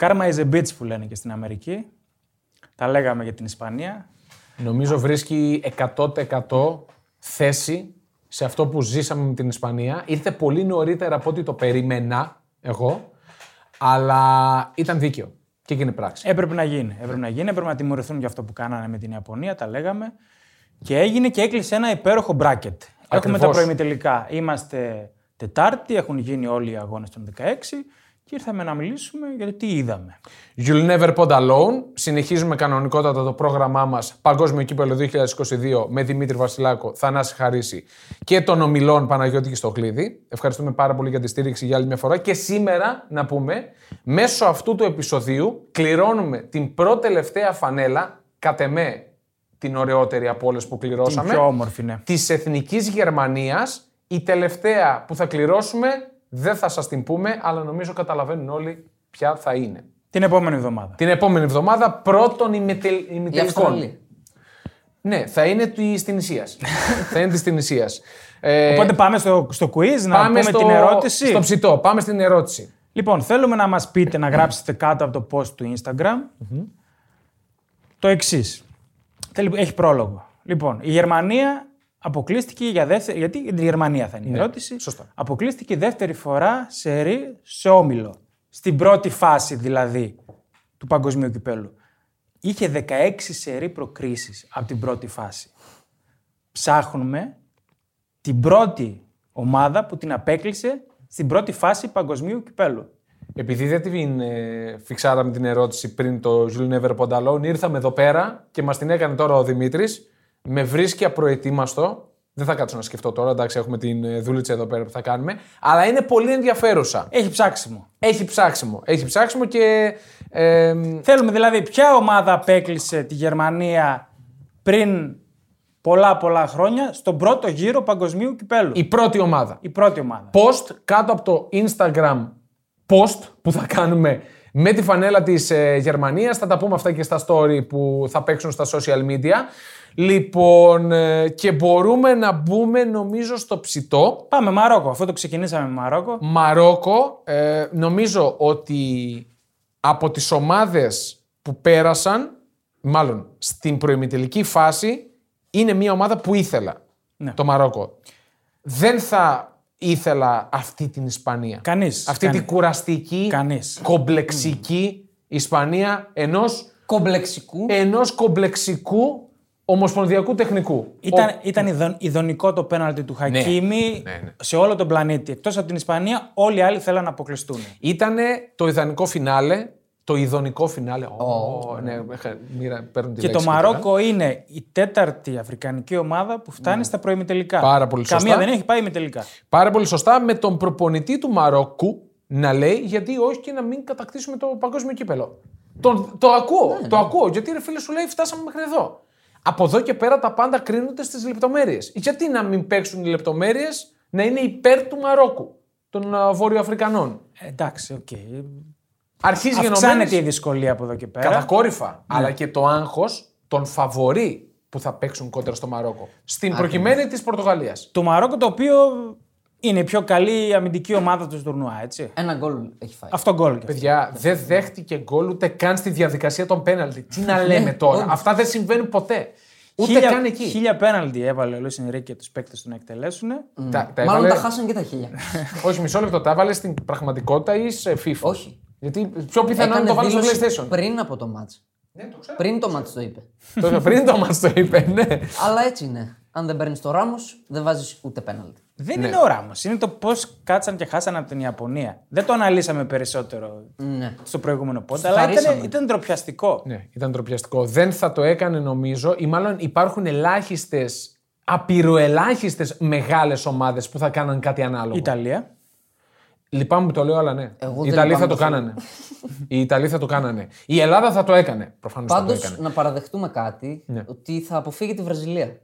Karma is a bitch που λένε και στην Αμερική. Τα λέγαμε για την Ισπανία. Νομίζω βρίσκει 100% θέση σε αυτό που ζήσαμε με την Ισπανία. Ήρθε πολύ νωρίτερα από ό,τι το περίμενα εγώ, αλλά ήταν δίκαιο. Και έγινε πράξη. Έπρεπε να γίνει. Έπρεπε να γίνει. Έπρεπε να τιμωρηθούν για αυτό που κάνανε με την Ιαπωνία. Τα λέγαμε. Και έγινε και έκλεισε ένα υπέροχο μπράκετ. Έχουμε τα προημιτελικά. Είμαστε Τετάρτη, έχουν γίνει όλοι οι αγώνες των 16 και ήρθαμε να μιλήσουμε για το τι είδαμε. You'll never put alone. Συνεχίζουμε κανονικότατα το πρόγραμμά μας Παγκόσμιο Κύπελο 2022 με Δημήτρη Βασιλάκο, Θανάση Χαρίση και τον ομιλών Παναγιώτη Στοχλίδη. Ευχαριστούμε πάρα πολύ για τη στήριξη για άλλη μια φορά. Και σήμερα να πούμε, μέσω αυτού του επεισοδίου κληρώνουμε την πρώτη τελευταία φανέλα, κατ' εμέ την ωραιότερη από όλες που κληρώσαμε. Την πιο όμορφη, ναι. Της Εθνικής Γερμανίας. Η τελευταία που θα κληρώσουμε δεν θα σας την πούμε, αλλά νομίζω καταλαβαίνουν όλοι ποια θα είναι. Την επόμενη εβδομάδα. Την επόμενη εβδομάδα πρώτον ημιτελ... Η ημιτελικών. Αυστραλία. Ναι, θα είναι τη Τινησία. θα είναι τη Τινησία. Ε, Οπότε πάμε στο, στο quiz να πούμε στο, την ερώτηση. Στο ψητό. Πάμε στην ερώτηση. Λοιπόν, θέλουμε να μας πείτε, να γράψετε κάτω από το post του Instagram το εξής. Έχει πρόλογο. Λοιπόν, η Γερμανία αποκλείστηκε για δεύτερη. Γιατί για τη Γερμανία θα είναι η ερώτηση. σωστά. Αποκλείστηκε δεύτερη φορά σε ρί, σε όμιλο. Στην πρώτη φάση δηλαδή του παγκοσμίου κυπέλου. Είχε 16 σερή προκρίσεις από την πρώτη φάση. Ψάχνουμε την πρώτη ομάδα που την απέκλεισε στην πρώτη φάση παγκοσμίου κυπέλου. Επειδή δεν την ε, φιξάραμε την ερώτηση πριν το Jules Never Pond Alone, ήρθαμε εδώ πέρα και μας την έκανε τώρα ο Δημήτρης. Με βρίσκει απροετοίμαστο. Δεν θα κάτσω να σκεφτώ τώρα, εντάξει, έχουμε την ε, δούλητσα εδώ πέρα που θα κάνουμε. Αλλά είναι πολύ ενδιαφέρουσα. Έχει ψάξιμο. Έχει ψάξιμο. Έχει ψάξιμο και. ε, Θέλουμε δηλαδή ποια ομάδα απέκλεισε τη Γερμανία πριν πολλά πολλά χρόνια στον πρώτο γύρο παγκοσμίου κυπέλου; η πρώτη ομάδα. Η πρώτη ομάδα. post κάτω από το Instagram post που θα κάνουμε με τη φανέλα της ε, Γερμανίας. Θα τα πούμε αυτά και στα story που θα παίξουν στα social media. Λοιπόν, ε, και μπορούμε να μπούμε νομίζω στο ψητό. Πάμε Μαρόκο. Αυτό το ξεκινήσαμε με Μαρόκο. Μαρόκο, ε, νομίζω ότι από τις ομάδες που πέρασαν, μάλλον στην προημιτελική φάση, είναι μια ομάδα που ήθελα. Ναι. Το Μαρόκο. Δεν θα ήθελα αυτή την Ισπανία. Κανείς, Αυτή κανείς. την κουραστική, Κανείς. κομπλεξική Ισπανία ενός, Κομπλεξικού. ενός κομπλεξικού ομοσπονδιακού τεχνικού. Ήταν, Ο- ήταν ειδον- ειδονικό το πέναλτι του Χακίμη ναι, ναι. σε όλο τον πλανήτη. Εκτός από την Ισπανία, όλοι οι άλλοι θέλαν να αποκλειστούν. Ήτανε το ιδανικό φινάλε, το ειδονικό φινάλε. Ω, ναι, έχα- μοίρα- παίρνω τη Και το λέξη τώρα. Μαρόκο είναι η τέταρτη αφρικανική ομάδα που φτάνει στα προημιτελικά. Ναι. Πάρα πολύ Καμία σωστά. δεν έχει πάει ημιτελικά. Πάρα πολύ σωστά με τον προπονητή του Μαρόκου να λέει γιατί όχι και να μην κατακτήσουμε το παγκόσμιο κύπελο. Το, το ακούω, Ναι, το ακούω. Γιατί ρε φίλε σου λέει φτάσαμε μέχρι εδώ. Από εδώ και πέρα τα πάντα κρίνονται στις λεπτομέρειες. Γιατί να μην παίξουν οι λεπτομέρειες να είναι υπέρ του Μαρόκου, των α, Βόρειο-Αφρικανών. Ε, εντάξει, οκ. Αρχίζει Αυξάνεται γενομένης η δυσκολία από εδώ και πέρα. κατακόρυφα, αλλά και το άγχος των φαβορί που θα παίξουν κόντρα στο Μαρόκο. Στην προκειμένη της Πορτογαλίας. Το Μαρόκο το οποίο είναι η πιο καλή αμυντική ομάδα του τουρνουά, έτσι. Ένα γκολ έχει φάει. Αυτό γκολ. και αυτό. Παιδιά, δεν δέχτηκε γκολ ούτε καν στη διαδικασία των πέναλτι. Τι να λέμε τώρα, αυτά δεν συμβαίνουν ποτέ. Ούτε Χίλια- καν εκεί. Χίλια πέναλτι έβαλε ο Λουίς Ενρίκε τους παίκτες του να εκτελέσουν. Τα, τα Μάλλον έβαλε... τα χάσαν και τα χίλια. Όχι, μισό λεπτό. Τα έβαλε στην πραγματικότητα ή σε FIFA; Όχι. Γιατί πιο πιθανό είναι να το βάλεις στο δήλωση PlayStation. πριν από το μάτς. Ναι, το ξέρω. Πριν το μάτς το είπε. Το είπε πριν το μα το είπε, ναι. Αλλά έτσι είναι. Αν δεν παίρνεις το ράμο, δεν βάζεις ούτε πέναλτι. Δεν Ναι. είναι ο Ράμο. Είναι το πώς κάτσαν και χάσαν από την Ιαπωνία. Δεν το αναλύσαμε περισσότερο Ναι. στο προηγούμενο πόντα, αλλά ήταν, Σταρίσαμε. ήταν ντροπιαστικό. ναι, ήταν τροπιαστικό. Δεν θα το έκανε νομίζω, ή μάλλον υπάρχουν ελάχιστες, απειροελάχιστες μεγάλες ομάδες που θα κάναν κάτι ανάλογο. Η Ιταλία. Λυπάμαι που το λέω, αλλά ναι. Εγώ Οι δεν Ιταλοί θα λυπάμαι το καθόλου. κάνανε. Οι Ιταλοί θα το κάνανε. Η Ελλάδα θα το έκανε. Προφανώς θα το Πάντως έκανε. να παραδεχτούμε κάτι, Ναι. ότι θα αποφύγει τη Βραζιλία.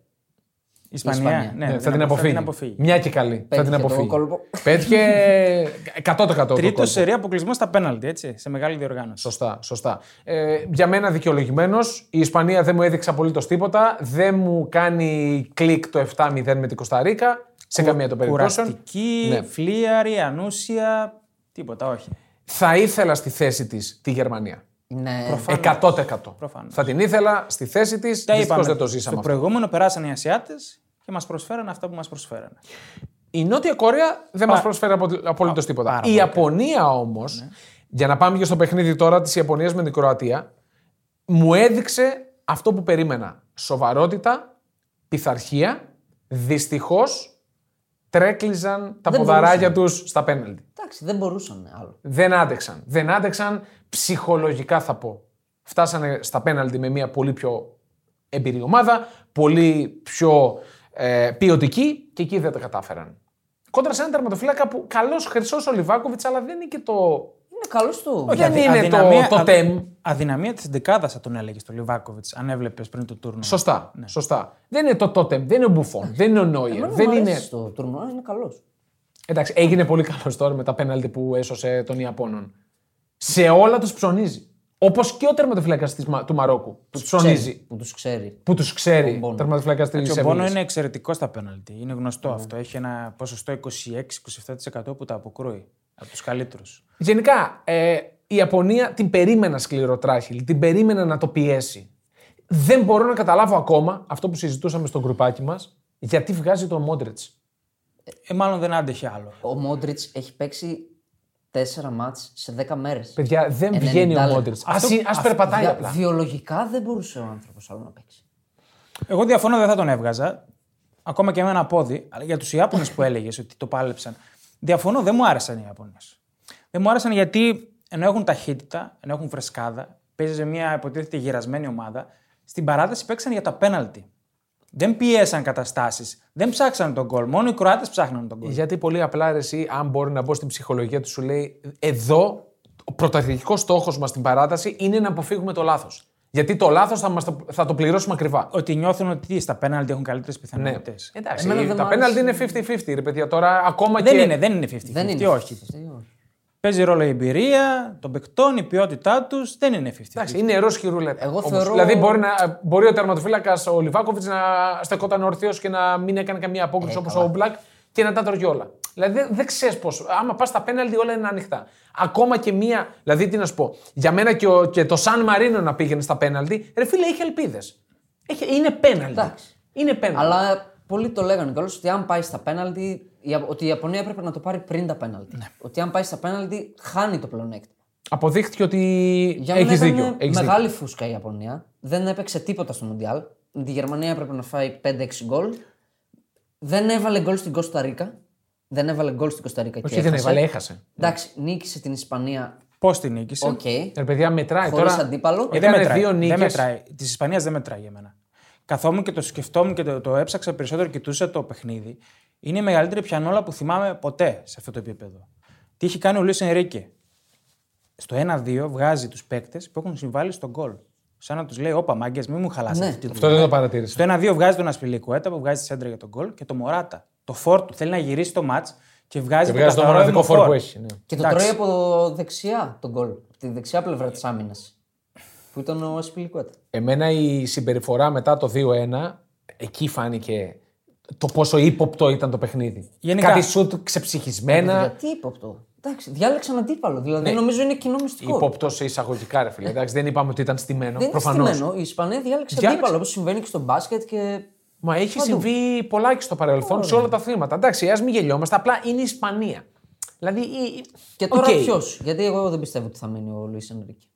Η Ισπανία. Ισπανία. Ναι, Ναι, θα την αποφύγει. αποφύγει. Μια και καλή. θα Πέτυχε την το αποφύγει. κόλπο. Πέτυχε 100% το Τρίτος κόλπο. σερή αποκλεισμό στα πέναλτι, έτσι, σε μεγάλη διοργάνωση. Σωστά, σωστά. Ε, για μένα δικαιολογημένος. Η Ισπανία δεν μου έδειξε απολύτως τίποτα. Δεν μου κάνει κλικ το 7-0 με την Κωνσταντίνα. Σε καμία των περιπτώσεων. Κουραστική, Ναι. φλίαρη, ανούσια, τίποτα, όχι. θα ήθελα στη θέση της τη Γερμανία. Είναι... 100%. Προφανώς. Θα την ήθελα στη θέση της. Τα Δυστυχώς είπαμε. δεν το Στο ζήσαμε αυτό. προηγούμενο περάσανε οι Ασιάτες και μας προσφέραν αυτά που μας προσφέρανε. Η Νότια Κορέα δεν μας Πα- προσφέρει απολύτως τίποτα. πάρα Η πολύ Ιαπωνία όμως, για να πάμε και στο παιχνίδι τώρα της Ιαπωνίας με την Κροατία, μου έδειξε αυτό που περίμενα. Σοβαρότητα, πειθαρχία. Δυστυχώς τρέκλιζαν τα Δεν ποδαράκια τους στα πέναλτι. Εντάξει, δεν μπορούσαν άλλο. Δεν άντεξαν. Δεν άντεξαν ψυχολογικά θα πω. Φτάσανε στα πέναλτι με μια πολύ πιο εμπειρή ομάδα, πολύ πιο ε, ποιοτική και εκεί δεν τα κατάφεραν. Κόντρα σε έναν τερματοφύλακα που καλός χρυσός ο Λιβάκοβιτ, αλλά δεν είναι και το. Είναι καλός του. Δεν αδυ- είναι αδυναμία- το, το αδ- τεμ. Αδυναμία της 11 θα τον έλεγε στο Λιβάκοβιτ, αν έβλεπες πριν το τούρνο. Σωστά. σωστά. Δεν είναι το τότεμ, δεν είναι ο Μπουφόν, δεν είναι ο Νόιερ. Εμένα Δεν μου είναι. αρέσει στο τουρνουά, είναι καλός. Εντάξει, έγινε πολύ καλός τώρα με τα πέναλτι που έσωσε των Ιαπώνων. Σε όλα τους ψωνίζει. Όπως και ο τερματοφύλακα του Μαρόκου. Που τους ψωνίζει. Που τους ξέρει. Που τους ξέρει. Μπόνο. Τερματοφύλακα της Και ο Μπόνο είναι εξαιρετικό στα πέναλτι. Είναι γνωστό αυτό. Έχει ένα ποσοστό 26-27% που τα αποκρούει. Από τους καλύτερους. Γενικά, ε, η Ιαπωνία την περίμενα σκληρό τράχυλ, την περίμενα να το πιέσει. Δεν μπορώ να καταλάβω ακόμα αυτό που συζητούσαμε στο γκρουπάκι μας, γιατί βγάζει τον Μόντρετ. Ε, μάλλον δεν άντεχε άλλο. Ο Μόντριτς έχει παίξει 4 μάτς σε 10 μέρες. Παιδιά, δεν 90 βγαίνει ο λεπτά. Μόντρετ. Α Αυτό- περπατάει Βια- απλά. Βιολογικά δεν μπορούσε ο άνθρωπος άλλο να παίξει. Εγώ διαφωνώ, δεν θα τον έβγαζα. Ακόμα και με ένα πόδι. Αλλά για τους Ιάπωνες που έλεγες ότι το πάλεψαν. Διαφωνώ, δεν μου άρεσαν οι Ιάπωνες. Δεν μου άρεσαν γιατί ενώ έχουν ταχύτητα, ενώ έχουν φρεσκάδα, παίζει σε μια υποτίθεται γυρασμένη ομάδα, στην παράταση παίξαν για τα πέναλτι. Δεν πιέσαν καταστάσεις. Δεν ψάξαν τον γκολ. Μόνο οι Κροάτες ψάχναν τον γκολ. Γιατί πολύ απλά ρε, εσύ, αν μπορεί να μπω στην ψυχολογία του, σου λέει εδώ ο πρωταρχικός στόχος μας στην παράταση είναι να αποφύγουμε το λάθος. Γιατί το λάθος θα, μας το- θα το πληρώσουμε ακριβά. Ότι νιώθουν ότι στα πέναλτι έχουν καλύτερες Ναι. πιθανότητε. Εντάξει, Εμένα δεν τα μ' πέναλτι είναι άρεσε. 50-50, ρε παιδιά. Τώρα ακόμα Δεν και. είναι, δεν είναι 50-50. Δεν είναι. όχι. Ε, όχι. Παίζει ρόλο η εμπειρία των παικτών, η ποιότητά τους. Δεν είναι 50-50. Εντάξει, είναι ρώσικη ρουλέτα. Εγώ Όπως- θεωρώ- Δηλαδή, μπορεί, να, μπορεί ο τερματοφύλακας ο Λιβάκοβιτ να στεκόταν ορθίο και να μην έκανε καμία απόκριση Ε, όπως καλά. ο Μπλακ και να τα τρώγει όλα. Δηλαδή, δεν, δεν ξέρεις πώς. Άμα πας στα πέναλτι, όλα είναι ανοιχτά. Ακόμα και μία. Δηλαδή, τι να σου πω. Για μένα και, ο, και το Σαν Μαρίνο να πήγαινε στα πέναλτι, ρε φίλε, είχε ελπίδες. Είναι πέναλτι. Εντάξει. Είναι πέναλτι. Αλλά πολλοί το λέγανε κιόλας ότι αν πάει στα πέναλτι, η Ιαπ- ότι η Ιαπωνία έπρεπε να το πάρει πριν τα πέναλτι. Ναι. Ότι αν πάει στα πέναλτι, χάνει το πλεονέκτημα. Αποδείχτηκε ότι Για μένα έχει ήταν δίκιο. Έχεις μεγάλη φούσκα η Ιαπωνία. Δεν έπαιξε τίποτα στο Μουντιάλ. Η Γερμανία έπρεπε να φάει 5-6 γκολ. Δεν έβαλε γκολ στην Κώστα Ρίκα. Δεν έβαλε γκολ στην Κώστα Ρίκα. Όχι, και δεν έχασε. έβαλε, έχασε. Εντάξει, νίκησε την Ισπανία. Πώς την νίκησε; Οκ. Ρε παιδιά, μετράει Χωρίς τώρα. αντίπαλο. Ε, Ήταν δεν μετράει. δύο δεν νίκες. μετράει. Της Ισπανίας δεν μετράει για μένα. Καθόμουν και το σκεφτόμουν και το, το έψαξα περισσότερο, κοιτούσα το παιχνίδι. Είναι η μεγαλύτερη πιανόλα που θυμάμαι ποτέ σε αυτό το επίπεδο. Τι έχει κάνει ο Λουίς Ενρίκε. Στο 1-2 βγάζει τους παίκτες που έχουν συμβάλει στο γκολ. Σαν να τους λέει: Όπα, μάγκες, μην μου χαλάσει Ναι. αυτή τη Αυτό δουλειά. δεν το παρατήρησα. Στο 1-2 βγάζει τον Ασπιλικουέτα που βγάζει τη σέντρα για το γκολ και το Μοράτα. Το φορ του θέλει να γυρίσει το ματς και βγάζει, Και βγάζει το καθαρό μοναδικό φόρ αιμοφόρ. που έχει. ναι. Και το Εντάξει. τρώει από δεξιά τον γκολ. Από τη δεξιά πλευρά της άμυνας. Που ήταν ο Ασπιλικουέτα. Εμένα η συμπεριφορά μετά το 2-1, εκεί φάνηκε το πόσο ύποπτο ήταν το παιχνίδι. Γενικά. Κάτι σουτ ξεψυχισμένα. Γιατί ύποπτο. Εντάξει, διάλεξαν αντίπαλο. Δηλαδή Ναι. νομίζω είναι κοινό μυστικό. Υπόπτω σε εισαγωγικά, ρε φίλε. Εντάξει, δεν είπαμε ότι ήταν στημένο. Δεν προφανώς. είναι στημένο. Η Ισπανία διάλεξε Διάλεξε. αντίπαλο όπως συμβαίνει και στο μπάσκετ και. Μα έχει Παντού. συμβεί πολλάκις στο παρελθόν σε όλα τα αθλήματα. Εντάξει, ας μην γελιόμαστε, απλά είναι η Ισπανία. Δηλαδή. η- Και τώρα Οκ. ποιος; Γιατί εγώ δεν πιστεύω ότι θα μείνει ο Λουίς Ενρίκε.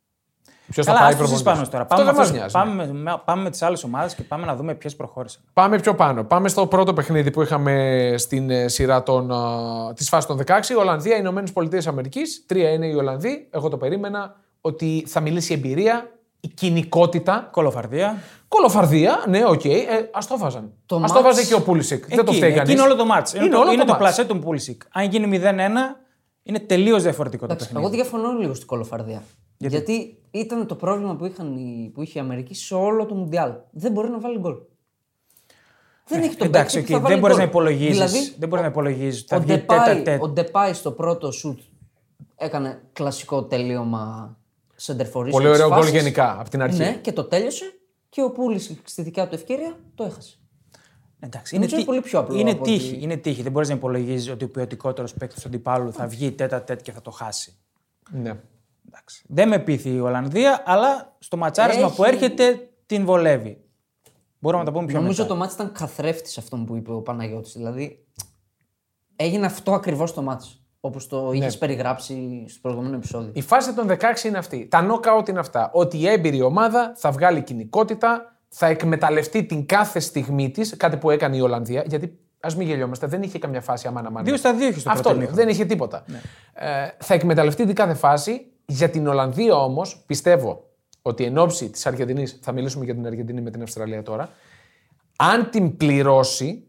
Ποιος θα Καλά, πάει ας τους προπονητές; Ισπανούς τώρα. Αυτό Πάμε, δεν με μας αυτούς- νοιάζει. ναι. πάμε, με, πάμε με τις άλλες ομάδες και πάμε να δούμε ποιες προχώρησαν. Πάμε πιο πάνω. Πάμε στο πρώτο παιχνίδι που είχαμε στην ε, σειρά των, α, της φάσης των 16. Ολλανδία, Ηνωμένες Πολιτείες Αμερικής. Τρία είναι οι Ολλανδοί. Εγώ το περίμενα ότι θα μιλήσει η εμπειρία, η κυνικότητα. Κωλοφαρδία. Κωλοφαρδία, ναι, οκ. Ε, Ας το βάζαν. Το Ας το μάτς- βάζε και ο Πούλισικ. Δεν το Εκεί φταίει είναι, κανείς. εκεί είναι όλο το μάτς. Είναι, Είναι το, όλο είναι το το, μάτς. πλασέ του Πούλισικ. Αν γίνει 0-1, είναι τελείως διαφορετικό το Εντάξει, παιχνίδι. εγώ διαφωνώ λίγο στην κωλοφαρδία. Γιατί; ήταν το πρόβλημα που, είχαν, οι- που είχε η Αμερική σε όλο το Μουντιάλ. Δεν μπορεί να βάλει γκολ. Δεν έχει τον Εντάξει, παίκτη που οκ, θα βάλει δεν μπορεί να γκολ. υπολογίζει. Δηλαδή, δεν μπορείς να υπολογίζεις. Θα ο βγει Ντεπάι, τετ α τετ. ο Ντεπάι στο πρώτο σουτ έκανε κλασικό τελείωμα σεντερφορίσιο. Πολύ της ωραίο γκολ φάσης. γενικά από την αρχή. Ναι, και το τέλειωσε και ο Πούλης στη δικιά του ευκαιρία το έχασε. Εντάξει, είναι, Νομίζω είναι τι- πολύ πιο απλό Είναι από τύχη. ότι- Είναι τύχη. Δεν μπορείς να υπολογίζεις ότι ο ποιοτικότερος παίκτης του αντιπάλου θα βγει τέτα τέτ και θα το χάσει. Ναι. Εντάξει. Δεν με πείθει η Ολλανδία, αλλά στο ματσάρισμα Έχει- που έρχεται την βολεύει. Μπορούμε να τα πούμε πιο Νομίζω μετά. το μάτι ήταν καθρέφτης αυτό που είπε ο Παναγιώτης. Δηλαδή έγινε αυτό ακριβώς το μάτι. Όπως το Ναι. είχες περιγράψει στο προηγούμενο επεισόδιο. Η φάση των 16 είναι αυτή. Τα knockout είναι αυτά. Ότι η έμπειρη ομάδα θα βγάλει κοινικότητα, θα εκμεταλλευτεί την κάθε στιγμή της, κάτι που έκανε η Ολλανδία. Γιατί ας μην γελιόμαστε, δεν είχε καμιά φάση αμάνα αμάνα. Δύο στα δύο είχε στο Αυτό πρώτο λέω, ημίχρονο. δεν είχε τίποτα. Ε, θα εκμεταλλευτεί την κάθε φάση. Για την Ολλανδία όμως, πιστεύω ότι εν ώψη της Αργεντινής, θα μιλήσουμε για την Αργεντινή με την Αυστραλία τώρα, αν την πληρώσει,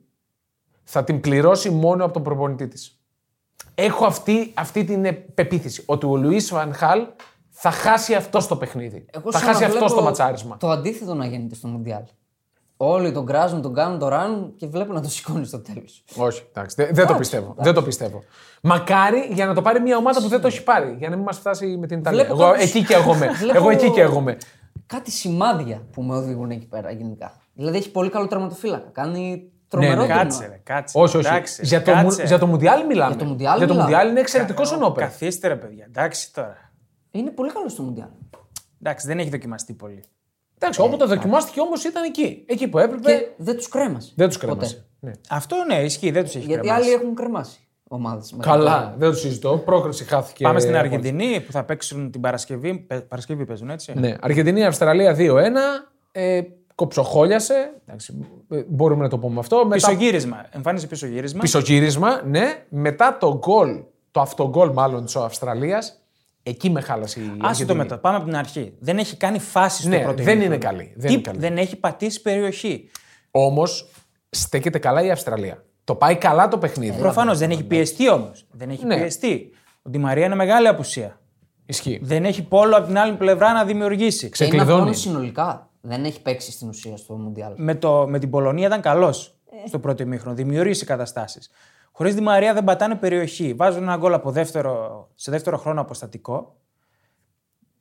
θα την πληρώσει μόνο από τον προπονητή της. Έχω αυτή, αυτή την ε, πεποίθηση ότι ο Λουίς Βανχάλ θα χάσει αυτό στο παιχνίδι. Εγώ θα σαν χάσει να αυτό βλέπω στο ματσάρισμα. Το αντίθετο να γίνεται στο Μουντιάλ. Όλοι τον κράζουν, τον κάνουν, τον ράνουν και βλέπουν να το σηκώνει στο τέλος. Όχι, εντάξει, δεν, δεν το πιστεύω. Δεν το πιστεύω. Μακάρι για να το πάρει μια ομάδα που δεν το έχει πάρει. Για να μην μας φτάσει με την Ιταλία. Βλέπω Εγώ κάποιους- εκεί και εγώ με. Βλέπω Εγώ εκεί και εγώ με. Κάτι σημάδια που με οδηγούν εκεί πέρα γενικά. Δηλαδή έχει πολύ καλό τερματοφύλακα. Κάνει τρομερό ναι, τέρμα. Κάτσε, ρε, κάτσε. Όχι, όχι. Εντάξει, για, το, κάτσε. μου- για το Μουντιάλ μιλάμε. Για το Μουντιάλ για το μιλάμε. Μουντιάλ είναι εξαιρετικός Ω, ο Νόπερ. Καθίστε ρε παιδιά, εντάξει τώρα. Είναι πολύ καλός στο Μουντιάλ. Εντάξει, δεν έχει δοκιμαστεί πολύ. Εντάξει, όπου το δοκιμάστηκε όμως ήταν εκεί. Εκεί που έπρεπε. Και δεν τους κρέμασε. Δεν τους ποτέ. κρέμασε. Ναι. Αυτό ναι, ισχύει, δεν τους έχει Γιατί κρεμάσει. άλλοι έχουν κρεμάσει ομάδες. Καλά, δεν το συζητώ. Πρόκριση χάθηκε. Πάμε στην από- Αργεντινή που θα παίξουν την Παρασκευή. Πε- Παρασκευή παίζουν έτσι. Ναι, Αργεντινή-Αυστραλία 2-1. Ε, κοψοχόλιασε. Εντάξει, ε, μπορούμε να το πούμε αυτό. Μετά... Πισωγύρισμα. Εμφάνισε πισωγύρισμα. Πισωγύρισμα, ναι. Μετά το γκολ, το αυτογκολ μάλλον της Αυστραλίας, εκεί με χάλασε η Άσε το Αργεντινή. μετά. Πάμε από την αρχή. Δεν έχει κάνει φάση στο Ναι, πρώτο δεν ημίχρονο. είναι καλή, δεν Τι- είναι καλή. δεν έχει πατήσει περιοχή. Όμως στέκεται καλά η Αυστραλία. Το πάει καλά το παιχνίδι. Προφανώς δεν έχει πιεστεί όμως. Δεν έχει Ναι. πιεστεί. Ο Ντι Μαρία είναι μεγάλη απουσία. Ισχύει. Δεν έχει πόλο από την άλλη πλευρά να δημιουργήσει. Και είναι Ξεκλειδώνει. ακόμα συνολικά. Δεν έχει παίξει στην ουσία στο Μουντιάλ. Με, το, με την Πολωνία ήταν καλός Ε. στο πρώτο ημίχρονο. Δημιούργησε καταστάσεις. Χωρίς Τη Μαρία δεν πατάνε περιοχή. Βάζουν ένα γκολ από δεύτερο, σε δεύτερο χρόνο αποστατικό.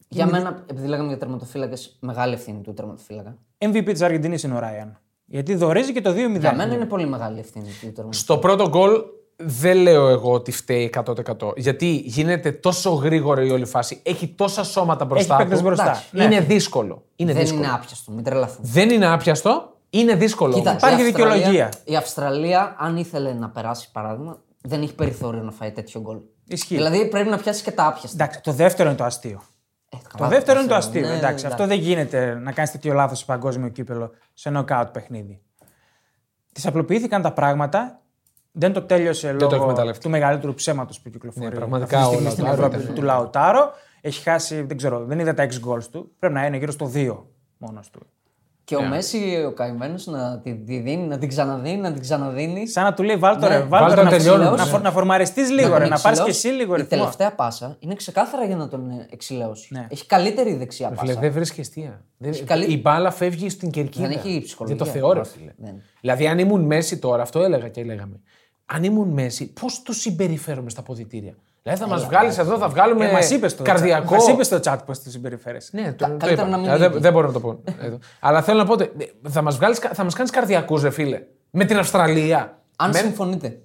Για μένα, επειδή λέγαμε για τερματοφύλακες, μεγάλη ευθύνη του τερματοφύλακα. MVP της Αργεντινής είναι ο Ράιαν. Γιατί δορίζει και το 2-0. Για μένα είναι πολύ μεγάλη ευθύνη του τερματοφύλακα. Στο πρώτο γκολ δεν λέω εγώ ότι φταίει 100%. Γιατί γίνεται τόσο γρήγορα η όλη φάση. Έχει τόσα σώματα μπροστά παίκτες του. μπροστά. Εντάξει, Ναι. Είναι δύσκολο. Είναι Δεν δύσκολο. είναι άπιαστο, μην τρελαθούμε. Δεν είναι άπιαστο. Είναι δύσκολο. Κοίτα, όμως. Υπάρχει η Αυστραλία- δικαιολογία. Η Αυστραλία, αν ήθελε να περάσει παράδειγμα, δεν έχει περιθώριο να φάει τέτοιο γκολ. Ισχύει. Δηλαδή πρέπει να πιάσει και τα άπιαστα. Εντάξει, το δεύτερο είναι το αστείο. Ε, Το καλά, δεύτερο είναι το αυτό αστείο. είναι, εντάξει, αυτό δεν γίνεται να κάνεις τέτοιο λάθος σε παγκόσμιο κύπελο σε νοκάουτ παιχνίδι. Τη απλοποιήθηκαν τα πράγματα. Δεν το τέλειωσε το λόγω εκμεταλλεύτηκε. του μεγαλύτερου ψέματος που κυκλοφορεί. Ναι, πραγματικά αυτή τη στιγμή ο στην Λαουτάρο Ευρώπη ήταν- του Λαουτάρο. Έχει χάσει, δεν ξέρω, δεν είδα τα 6 goals του. Πρέπει να είναι γύρω στο 2 μόνος του. Και ο Μέση, ο καημένος, να τη, τη δίνει, να την ξαναδίνει, να την ξαναδίνει. Σαν να του λέει: Βάλτο Ναι, ρε, βάλτο βάλτο ρε, να να, τελειώνουμε. να, φορ- να φορμαριστείς λίγο, τον ρε, να πάρεις και εξηλαιώσει. εσύ λίγο Η ρυθμό. τελευταία πάσα είναι ξεκάθαρα για να τον ε, εξηλαιώσει. Ναι. Έχει καλύτερη δεξιά Φίλε, πάσα. δεν βρίσκει αιστεία. Δεν... καλή- Η μπάλα φεύγει στην κερκίδα. Δεν έχει ψυχολογία. Για το Θεό, ρε Όχι, φίλε. δεν. Δηλαδή, αν ήμουν Μέση τώρα, αυτό έλεγα και λέγαμε. Αν ήμουν Μέση, πώς το συμπεριφέρομαι στα ποδητήρια; Δηλαδή, θα μας βγάλεις εδώ, θα βγάλουμε Ε, Μας είπες το, καρδιακό. μας είπες στο chat πώ το συμπεριφέρεσαι. Ναι, το, Κα- το καλύτερα είπα. να μην Ε, δεν, είναι. δεν μπορώ να το πω. εδώ. Αλλά θέλω να πω ότι ε, θα, μας βγάλεις, κα- θα μας κάνεις καρδιακούς, ρε φίλε. Με την Αυστραλία. Αν Με- συμφωνείτε,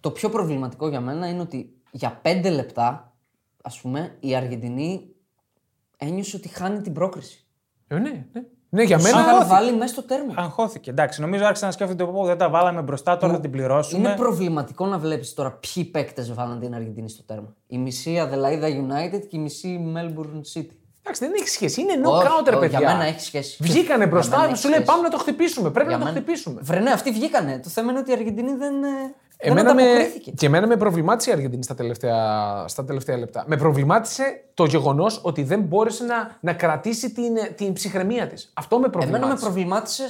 το πιο προβληματικό για μένα είναι ότι για πέντε λεπτά, ας πούμε, η Αργεντινή ένιωσε ότι χάνει την πρόκριση. Ε, ναι, ναι. Ναι, για Την μένα. είχαν βάλει μέσα στο τέρμα. Αγχώθηκε. Εντάξει, νομίζω άρχισε να σκέφτεται πω δεν τα βάλαμε μπροστά, τώρα θα την πληρώσουμε. Είναι προβληματικό να βλέπεις τώρα ποιοι παίκτες βάλαν την Αργεντινή στο τέρμα. Η μισή Αδελαίδα United και η μισή Melbourne City. Εντάξει, δεν έχει σχέση. Είναι Όχι, knockout, ρε όχι, παιδιά. Για μένα έχει σχέση. Βγήκανε Για μένα μπροστά, έχει σου λέει σχέση. πάμε να το χτυπήσουμε. Πρέπει Για να το μένα- χτυπήσουμε. Βρε, ναι, αυτοί βγήκανε. Το θέμα είναι ότι η Αργεντινή δεν. ε, Εμένα δεν με, ανταποκρίθηκε. και εμένα με προβλημάτισε η Αργεντινή στα τελευταία, στα τελευταία λεπτά. Με προβλημάτισε το γεγονός ότι δεν μπόρεσε να, να κρατήσει την, την ψυχραιμία της. Αυτό με προβλημάτισε. Εμένα με προβλημάτισε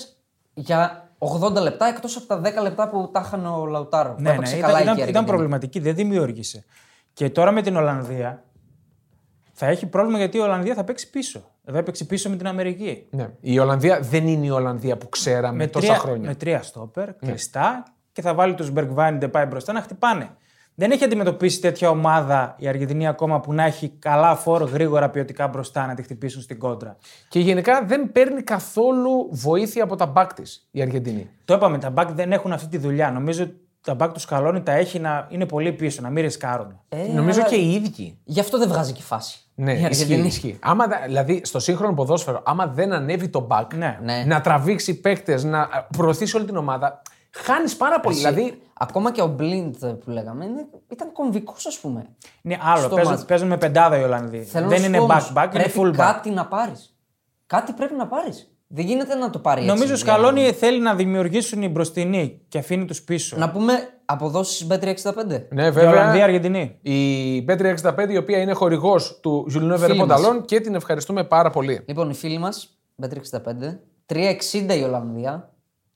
για 80 λεπτά εκτός από τα 10 λεπτά που τα είχαν ο Λαουτάρο. που Ναι, ναι, έπαιξε ήταν, καλά ήταν, εκεί η ήταν Αργεντινή. προβληματική, δεν δημιούργησε. Και τώρα με την Ολλανδία θα έχει πρόβλημα γιατί η Ολλανδία θα παίξει πίσω. Εδώ έπαιξε πίσω με την Αμερική. Ναι. Η Ολλανδία δεν είναι η Ολλανδία που ξέραμε Με τόσα τρία, χρόνια. Ναι. με τρία στόπερ, κλειστά και θα βάλει τους Μπεργκβάιν πάει μπροστά να χτυπάνε. Δεν έχει αντιμετωπίσει τέτοια ομάδα η Αργεντινή ακόμα που να έχει καλά φόρ γρήγορα ποιοτικά μπροστά να τη χτυπήσουν στην κόντρα. Και γενικά δεν παίρνει καθόλου βοήθεια από τα μπακ της η Αργεντινή. Το είπαμε, τα μπακ δεν έχουν αυτή τη δουλειά. Νομίζω τα μπακ του Σκαλόνι τα έχει να είναι πολύ πίσω, να μην ρισκάρουν. Ε, Νομίζω αλλά και οι ίδιοι. Γι' αυτό δεν βγάζει και φάση. Ναι, Η ισχύει, Αργεντινή. ισχύει. Άμα, δα- δηλαδή, στο σύγχρονο ποδόσφαιρο, άμα δεν ανέβει το back, Ναι. Ναι. να τραβήξει παίκτες, να προωθήσει όλη την ομάδα, χάνεις πάρα πολύ. Δηλαδή, Ακόμα και ο Blind που λέγαμε είναι- ήταν κομβικός, ας πούμε. Είναι άλλο. Στο Παίζουν, μάτς. παίζουν με πεντάδα οι Ολλανδοί. Θέλω να δεν σου είναι πω όμως, back-back, είναι πρέπει full back. κάτι να πάρεις. Κάτι πρέπει να πάρεις. Δεν γίνεται να το πάρει έτσι. Νομίζω ο για- Σκαλόνι θέλει να δημιουργήσουν οι μπροστινοί και αφήνει τους πίσω. Να πούμε αποδόσεις Bet365. ναι, Και βέβαια. Ολλανδία-Αργεντινή. Η Bet365, η οποία είναι χορηγός του Ζουλινό Φίλοι Πονταλόν και την ευχαριστούμε πάρα πολύ. Λοιπόν, οι φίλοι μας, Bet365, 3,60 η Ολλανδία,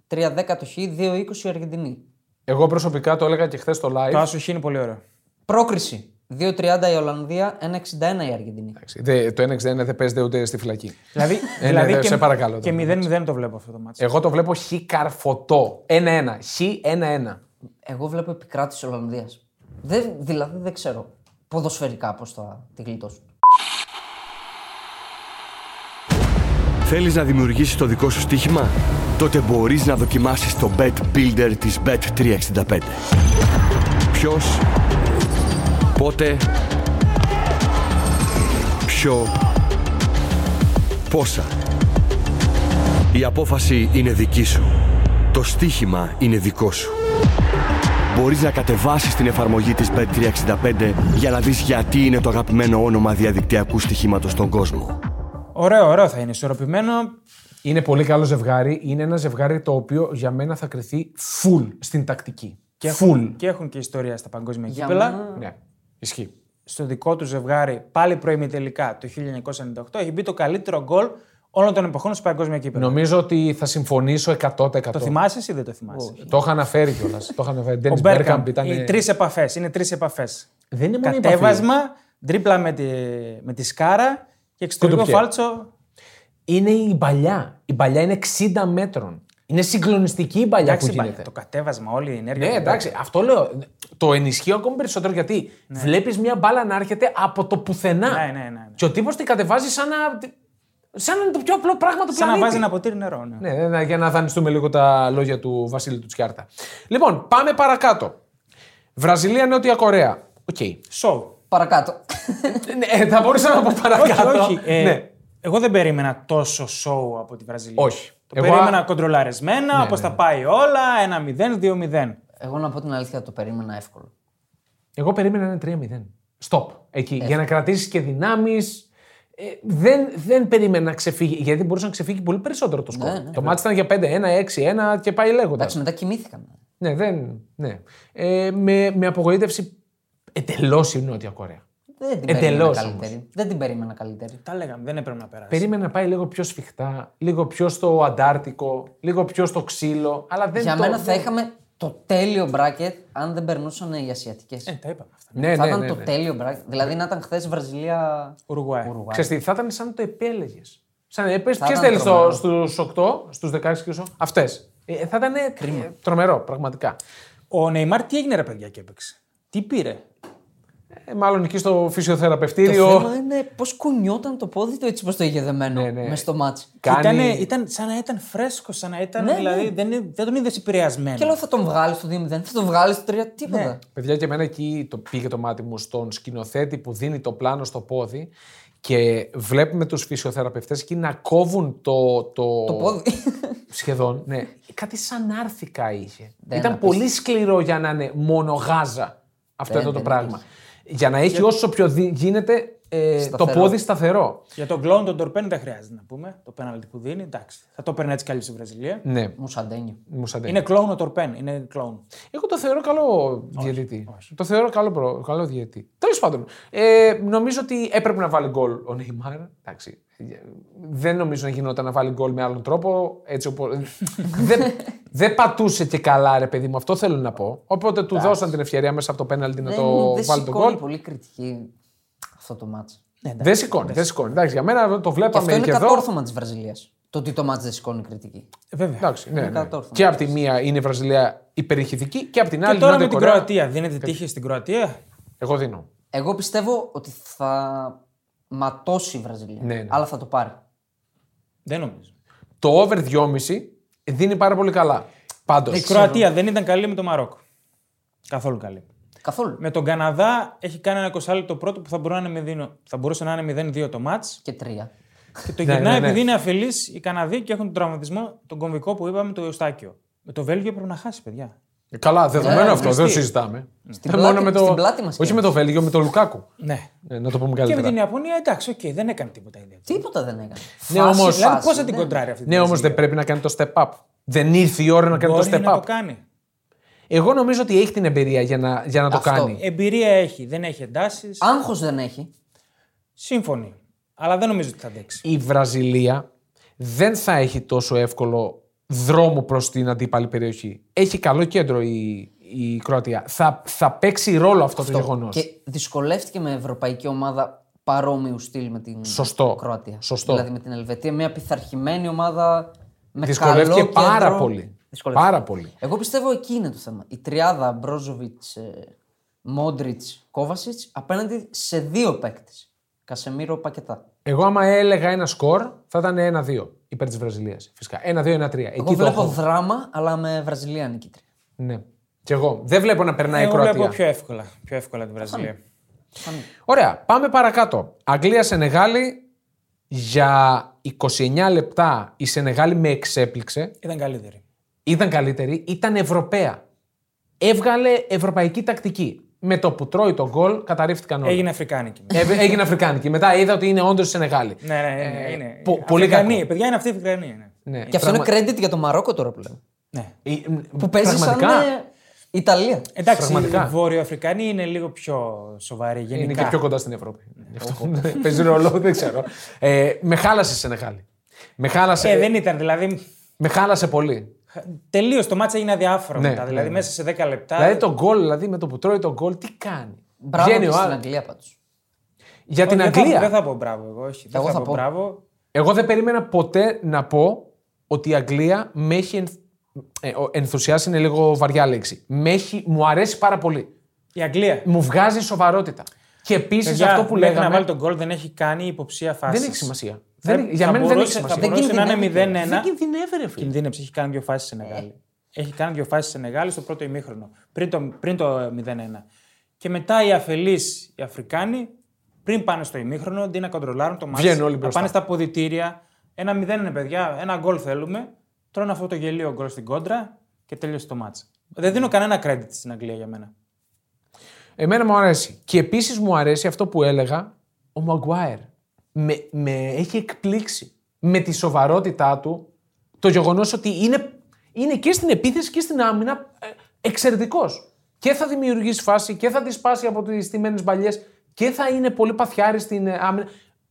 3,10 το Χ, 2,20 η Αργεντινή. Εγώ προσωπικά το έλεγα και χθες στο live. Το άσο Χ είναι πολύ ωραίο. Πρόκριση. 2,30 η Ολλανδία, 1,61 η Αργεντινή. Εντάξει, δε- το 1-6-1 δεν παίζεται ούτε στη φυλακή. Δηλαδή, Ε, δηλαδή ναι, και, σε παρακαλώ και τώρα. 0-0 το βλέπω αυτό το μάτσο. Εγώ το βλέπω χ καρφωτό. 1-1. Χ 1-1. Εγώ βλέπω επικράτηση Ολλανδίας. Δεν, δηλαδή δεν ξέρω ποδοσφαιρικά πώς θα τη γλιτώσουν. Θέλεις να δημιουργήσεις το δικό σου στοίχημα; Τότε μπορείς να δοκιμάσεις το Bet Builder της Bet365. Ποιος, πότε, ποιο, πόσα. Η απόφαση είναι δική σου. Το στοίχημα είναι δικό σου. Μπορείς να κατεβάσεις την εφαρμογή της Bet365 για να δεις γιατί είναι το αγαπημένο όνομα διαδικτυακού στοιχήματος στον κόσμο. Ωραίο, ωραίο θα είναι. Ισορροπημένο. Είναι πολύ καλό ζευγάρι. Είναι ένα ζευγάρι το οποίο για μένα θα κρυθεί full στην τακτική. Και full. έχουν, και έχουν και ιστορία στα παγκόσμια Για κύπελα. μένα- Ναι, ισχύει. Στο δικό του ζευγάρι, πάλι προημιτελικά το 1998, έχει μπει το καλύτερο γκολ όλων των εποχών στο παγκόσμια κύπελα. Νομίζω ότι θα συμφωνήσω 100%. Το θυμάσαι ή δεν το θυμάσαι; Το είχα αναφέρει κιόλας. το είχα αναφέρει. Ο Ντένις Μπέρκαμπ. Μπέρκαμπ ήταν. Οι τρεις επαφές. Είναι τρεις επαφές. Δεν είναι μόνο η Κατέβασμα, τρίπλα με τη, με τη σκάρα και εξωτερικό Κουντουπιέ. φάλτσο. Είναι η παλιά. Η παλιά είναι 60 μέτρων. Είναι συγκλονιστική η παλιά Εντάξει, που γίνεται. το κατέβασμα, όλη η ενέργεια. Ναι, του εντάξει, αυτό λέω. Το ενισχύω ακόμη περισσότερο γιατί βλέπεις μια μπάλα να έρχεται από το πουθενά. Ναι, ναι, ναι, ναι. Και ο τύπος την κατεβάζει σαν να. σαν να είναι το πιο απλό πράγμα του Σαν να πλανήτη. βάζει ένα ποτήρι νερό. Ναι. Ναι, ναι, για να δανειστούμε λίγο τα λόγια του Βασίλη του Τσιάρτα. Λοιπόν, πάμε παρακάτω. Βραζιλία, Νότια Κορέα. Οκ. Show. Παρακάτω. ναι, θα μπορούσα να πω Όχι, παρακάτω. όχι. Ε, ναι. Εγώ δεν περίμενα τόσο show από τη Βραζιλία. Όχι. Το Εγώ- περίμενα κοντρολαρισμένα, Ναι, όπως ναι. τα πάει όλα, 1-0, 2-0. Εγώ να πω την αλήθεια, το περίμενα εύκολο. Εγώ περίμενα ένα 3-0. Stop. Εκεί. Για να κρατήσεις και δυνάμεις. Ε, δεν, δεν περίμενα να ξεφύγει. Γιατί μπορούσε να ξεφύγει πολύ περισσότερο το σκορ. Ναι, ναι. το μάτς ήταν για 5-1, 6-1 και πάει λέγοντας. Εντάξει, μετά κοιμήθηκαν. Ναι, δεν. Ναι. Ε, με, με απογοήτευση εντελώς η Νότια Κορέα. Δεν την Εντελώς περίμενα καλύτερη. Δεν την περίμενα καλύτερη. Τα λέγαμε, δεν έπρεπε να περάσει. Περίμενα να πάει λίγο πιο σφιχτά, λίγο πιο στο Αντάρτικο, λίγο πιο στο ξύλο. Αλλά δεν Για το, μένα θα δεν- είχαμε το τέλειο bracket αν δεν περνούσαν οι Ασιατικές. Ε, τα είπαμε αυτά. Ναι, θα ναι, ήταν ναι, το ναι. τέλειο bracket. Δηλαδή να ήταν χθες Βραζιλία. Ουρουγουάη. Ουρουγουάη. Ξέρεις τι, θα ήταν σαν να το επέλεγες. Σαν έπαιζε. Θα Ποιε ήταν θέλει τρομερό. στους 8, στους 16 και στου. Αυτές. Ε, θα ήταν ε, τρομερό, πραγματικά. Ο Νεϊμάρ τι έγινε ρε παιδιά και έπαιξε. Τι πήρε; Ε, μάλλον εκεί στο Το φυσιοθεραπευτήριο. θέμα είναι πώς κουνιόταν το πόδι του έτσι πώ το είχε δεμένο Ναι, ναι. μες στο μάτς. Κάνει- Ήτανε- ήταν σαν να ήταν φρέσκο, σαν να ήταν. Ναι, δηλαδή ναι. Δεν, δεν τον είδες επηρεασμένο. Και λέω θα τον βγάλεις στο 2-0, θα τον βγάλεις στο 3, τίποτα. Ναι. Παιδιά, και εμένα εκεί το πήγε το μάτι μου στον σκηνοθέτη που δίνει το πλάνο στο πόδι και βλέπουμε τους φυσιοθεραπευτές εκεί να κόβουν το, το, Το πόδι. σχεδόν. Ναι. Κάτι σαν άρθικα είχε. Δεν Ήταν απίστευτο. πολύ σκληρό για να είναι μόνο γάζα αυτό Δεν- εδώ το δεν πράγμα. Για να έχει όσο πιο δι- γίνεται ε, το Σταθερό. πόδι σταθερό. Για τον κλόουν τον Τορπέν δεν χρειάζεται να πούμε. Το πέναλτι που δίνει. Εντάξει. Θα το παίρνει έτσι κι αλλιώς στη Βραζιλία. Ναι, Μουσαντένιο. μου σαν Είναι κλόουν ο Τορπέν. Είναι κλόουν. Εγώ το θεωρώ καλό διαιτητή. Το θεωρώ καλό, προ... καλό διαιτητή. Τέλος πάντων, ε, νομίζω ότι έπρεπε να βάλει γκολ ο Νεϊμάρ. Εντάξει. Δεν νομίζω να γινόταν να βάλει γκολ με άλλον τρόπο. Έτσι οπό... δεν, δεν πατούσε και καλά, ρε παιδί μου. Αυτό θέλω να πω. Οπότε του δώσαν την ευκαιρία μέσα από το πέναλτι να Δεν, το δεν βάλει τον σηκώνει γκολ. πολύ κριτική αυτό το μάτς. Δεν σηκώνει, δεν σηκώνει. Εντάξει, για μένα το Και βλέπαμε αυτό είναι και εδώ. κατόρθωμα της Βραζιλίας. Το ότι το μάτς δεν σηκώνει κριτική. Ε, βέβαια. Εντάξει, ναι, ναι. κατόρθωμα. Και από της μία είναι η Βραζιλία υπερηχητική και από την άλλη Και τώρα η με Νότια την Κορέα. Κροατία. Δίνεται τύχη στην Κροατία; Εγώ δίνω. Εγώ πιστεύω ότι θα ματώσει η Βραζιλία. Ναι, ναι. Αλλά θα το πάρει. Δεν νομίζω. Το over 2,5 δίνει πάρα πολύ καλά. Πάντως. Η Κροατία δεν ήταν καλή με το Μαρόκο. Καθόλου καλή. Καθόλου. Με τον Καναδά έχει κάνει ένα 20 λεπτό πρώτο που θα, μπορούσε να είναι με δίνο- θα μπορούσε να είναι 0-2 το μάτς Και τρία. και το Ναι, γυρνάει ναι, ναι. επειδή είναι αφελεί οι Καναδοί και έχουν τον τραυματισμό, τον κομβικό που είπαμε, τον Ευστάκιο. Με το Βέλγιο πρέπει να χάσει, παιδιά. Καλά, δεδομένο Ναι, αυτό, δεν το γνωστή. συζητάμε. Στην Ε, πλάτη- με το, στην πλάτη μας όχι και. με το Βέλγιο, με το Λουκάκου. Ναι. Ε, να το πούμε Και με καλύτερα. την Ιαπωνία, εντάξει, οκ, δεν έκανε τίποτα ιδιαίτερο. Τίποτα δεν έκανε. Ναι, όμως- Δηλαδή, πώς θα την ναι. κοντράρει αυτή τη Ναι, όμως Βραζιλία. δεν πρέπει να κάνει το step up. Δεν ήρθε η ώρα να κάνει Μπορεί το step να up. το κάνει. Εγώ νομίζω ότι έχει την εμπειρία για να, για να το Αυτό. κάνει. Εμπειρία έχει, δεν έχει εντάσεις. Άγχος δεν έχει. Σύμφωνοι. Αλλά δεν νομίζω ότι θα αντέξει. Η Βραζιλία δεν θα έχει τόσο εύκολο δρόμο προς την αντίπαλη περιοχή. Έχει καλό κέντρο η, η Κροατία. Θα, θα παίξει ρόλο αυτό, το γεγονός. Και δυσκολεύτηκε με ευρωπαϊκή ομάδα παρόμοιου στυλ με την Σωστό. Κροατία. Σωστό. Δηλαδή με την Ελβετία, μια πειθαρχημένη ομάδα με Δυσκολεύτηκε καλό πάρα κέντρο. πολύ. Δυσκολεύτηκε. Πάρα πολύ. Εγώ πιστεύω εκεί είναι το θέμα. Η τριάδα Μπρόζοβιτς, Μόντριτς, Κόβασιτς απέναντι σε δύο παίκτες. Κασεμίρο Πακετά. Εγώ, άμα έλεγα ένα σκορ, θα ήταν 1-2 υπέρ της Βραζιλίας. Φυσικά. 1-2-1-3. Εκεί Εγώ το βλέπω έχω. δράμα, αλλά με Βραζιλία νικήτρια. Ναι. Κι εγώ. Δεν βλέπω να περνάει η Εγώ Κροατία. βλέπω πιο εύκολα, πιο εύκολα τη Βραζιλία. Ωραία, πάμε παρακάτω. Αγγλία-Σενεγάλη για 29 λεπτά η Σενεγάλη με εξέπληξε. Ήταν καλύτερη. Ήταν καλύτερη, ήταν Ευρωπαία. Έβγαλε ευρωπαϊκή τακτική. Με το που τρώει τον γκολ, καταρρίφθηκαν όλα. Έγινε Αφρικάνικη. Ε, έγινε Αφρικάνικη. Μετά είδα ότι είναι όντως η Σενεγάλη. ναι, ναι, ναι, είναι. Ε, πο- πολύ Αφρικανοί, κακό. Παιδιά είναι αυτή η Αφρικανή. Ναι. Ναι. Και αυτό είναι credit για το Μαρόκο τώρα που λέμε. ναι. Ε, Που παίζει σαν πραγματικά, ε, Ιταλία. Εντάξει, Πραγματικά. οι Βόρειο Αφρικανοί είναι λίγο πιο σοβαροί γενικά. Είναι και πιο κοντά στην Ευρώπη. Γι' αυτό παίζει ρόλο, δεν ξέρω. Ε, με χάλασε η Σενεγάλη. Με χάλασε, Ε, δεν ήταν, δηλαδή. με χάλασε πολύ. Τελείως το μάτσα έγινε αδιάφορο Ναι, μετά. ναι, δηλαδή ναι. μέσα σε 10 λεπτά. Δηλαδή το γκολ, δηλαδή με το που τρώει το γκολ, τι κάνει; Μπράβο Βγαίνει και ο στην άλλος. Αγγλία πάντως. Για την δεν θα- Αγγλία. δεν θα πω μπράβο εγώ, όχι. Δεν Εγώ θα, θα πω πω. μπράβο. Εγώ δεν περίμενα ποτέ να πω ότι η Αγγλία με έχει ενθ... ε, ο- ενθουσιάσει, είναι λίγο βαριά λέξη. Με έχει... Μου αρέσει πάρα πολύ. Η Αγγλία. Μου βγάζει σοβαρότητα. Και επίσης Παιδιά, αυτό που μέχρι λέγαμε. να βάλει τον γκολ δεν έχει κάνει υποψία φάση. Δεν έχει σημασία. Θα- Δεν, για θα μένα δεν έχει μπορούσε- σημασία. Θα μπορούσε να είναι κινδυνεύει 0-1. Δεν κινδυνεύει, ρε φίλε. Κινδύνεψε, έχει κάνει δύο φάσεις σε Νεγάλη. Έχει κάνει δύο φάσεις σε Νεγάλη στο πρώτο ημίχρονο. Πριν το, πριν το 0-1. Και μετά οι αφελείς οι Αφρικάνοι, πριν πάνε στο ημίχρονο, αντί να κοντρολάρουν το μάτι, Βγαίνουν όλοι να μπροστά. πάνε στα ποδητήρια. Ένα 0 είναι παιδιά, ένα γκολ θέλουμε. Τρώνε αυτό το γελίο γκολ στην κόντρα και τέλειωσε το μάτς. Δεν δίνω κανένα credit στην Αγγλία για μένα. Εμένα μου αρέσει. Και επίσης μου αρέσει αυτό που έλεγα, ο Μαγκουάερ. Με, με έχει εκπλήξει με τη σοβαρότητά του το γεγονός ότι είναι, είναι και στην επίθεση και στην άμυνα ε, εξαιρετικός. Και θα δημιουργήσει φάση και θα τη σπάσει από τις στιμένες μπαλιές και θα είναι πολύ παθιάρη στην ε, άμυνα.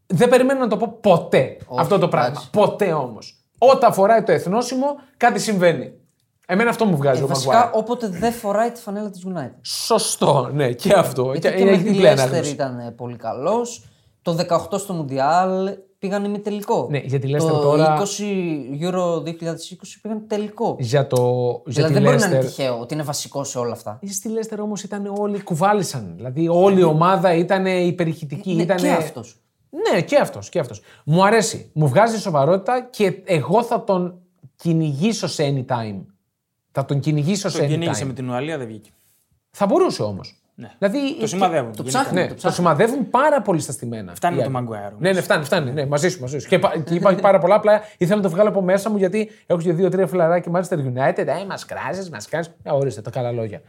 Δεν περιμένω να το πω ποτέ αυτό το πράγμα. εντάξει. Ποτέ όμως. Όταν φοράει το εθνόσημο, κάτι συμβαίνει. Εμένα αυτό μου βγάζει Ε, ο βασικά, Μαγκουάερ. όποτε δεν φοράει τη φανέλα της United. Σωστό, ναι, και αυτό. Γιατί Και και με έχει τη διπλή Leicester ανάγνωση. ήταν ε, πολύ καλός. Το 18 στο Μουντιάλ πήγαν ημιτελικό. Ναι, για τη Leicester το τώρα- 20 Euro 2020 πήγαν τελικό. Για, το, για δηλαδή τη δεν μπορεί να είναι Leicester. τυχαίο ότι είναι βασικός σε όλα αυτά. Στη Leicester όμως ήταν όλοι κουβάλισαν. Δηλαδή όλη η ομάδα ήταν υπερηχητική. Ναι, ήταν... και αυτός. Ναι, και αυτός. Και αυτός. Μου αρέσει. Μου βγάζει σοβαρότητα και εγώ θα τον κυνηγήσω σε anytime. Θα τον κυνηγήσω σε Το anytime. κυνήγησε με την Ουαλία, δεν βγήκε. Θα μπορούσε όμως. Ναι. Δηλαδή, Το σημαδεύουν. Το γενικά. ψάχνουν. Ναι, το το ψάχνουν. σημαδεύουν πάρα πολύ στα στημένα. Φτάνει Οι με το άλλοι. Μαγκουάερ. όμως. Ναι, ναι, φτάνει, φτάνει. Ναι, μαζί σου, μαζί σου. Και, πα- και υπάρχει πάρα πολλά. Απλά ήθελα να το βγάλω από μέσα μου γιατί έχω και δύο-τρία φιλαράκια Manchester United. Ε, μας κράζεις, μας κάνεις. Ε, ορίστε τα καλά λόγια.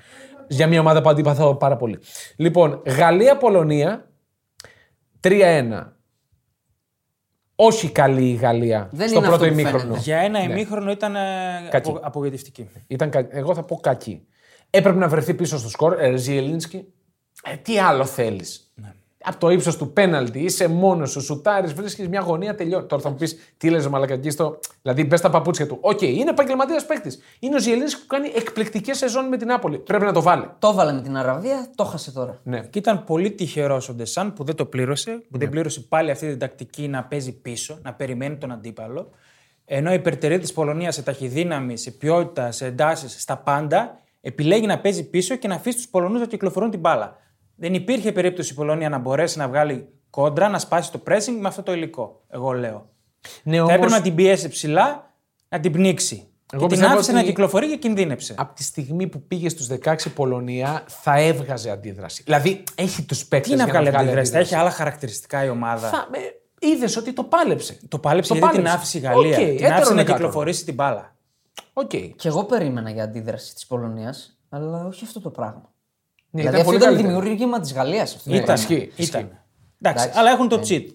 Για μια ομάδα που αντιπαθώ πάρα πολύ. Λοιπόν, Γαλλία-Πολωνία 3-1. Όχι καλή η Γαλλία Δεν στο είναι πρώτο αυτό που ημίχρονο. φαίνεται. Για ένα ημίχρονο ήταν ε, Κακή. απο- απογοητευτική. Ήταν, κα- εγώ θα πω κακή. Έπρεπε να βρεθεί πίσω στο σκορ. Ε, Ζιελίνσκι, ε, τι άλλο θέλεις; Από το ύψος του πέναλτι, είσαι μόνος σου, σουτάρεις, βρίσκεις μια γωνία, τελειώνει. Τώρα θα μου πεις τι λες, μαλακία κι αυτό. Δηλαδή, μπες στα παπούτσια του. Οκ, είναι επαγγελματίας παίκτης. Είναι ο Ζιελίνσκι που κάνει εκπληκτικές σεζόν με την Νάπολη. Πρέπει να το βάλει. Το έβαλε με την Αραβία, το χάσε τώρα. Ναι. Και ήταν πολύ τυχερός ο Ντεσάν που δεν το πλήρωσε, που δεν πλήρωσε πάλι αυτή την τακτική να παίζει πίσω, να περιμένει τον αντίπαλο. Ενώ η υπερτερή της Πολωνίας σε ταχυδύναμη, σε ποιότητα, σε εντάσεις, στα πάντα, επιλέγει να παίζει πίσω και να αφήσει τους Πολωνούς να κυκλοφορούν την μπάλα. Δεν υπήρχε περίπτωση η Πολωνία να μπορέσει να βγάλει κόντρα, να σπάσει το pressing με αυτό το υλικό. Εγώ λέω. Ναι, Θα όμως, έπρεπε να την πιέσει ψηλά, να την πνίξει. και την πιστεύω άφησε ότι- να κυκλοφορεί και κινδύνεψε. Από τη στιγμή που πήγε στους 16 Πολωνία, θα έβγαζε αντίδραση. Δηλαδή, έχει τους παίκτες. Τι να βγάλει αντίδραση, θα έχει άλλα χαρακτηριστικά η ομάδα. Θα... Είδες ότι το πάλεψε. Το πάλεψε Το γιατί την πάλεψε. άφησε η Γαλλία. Οκ, την άφησε έτερον να εκατό. κυκλοφορήσει την μπάλα. Οκ. Και εγώ περίμενα για αντίδραση της Πολωνίας, αλλά όχι αυτό το πράγμα. Ναι, δηλαδή ήταν αυτό πολύ ήταν καλύτερο. δημιούργημα της Γαλλίας. Αυτό. Ναι, Ήταν. ισχύει, ήταν. ισχύει. Εντάξει, Εντάξει. αλλά έχουν το cheat.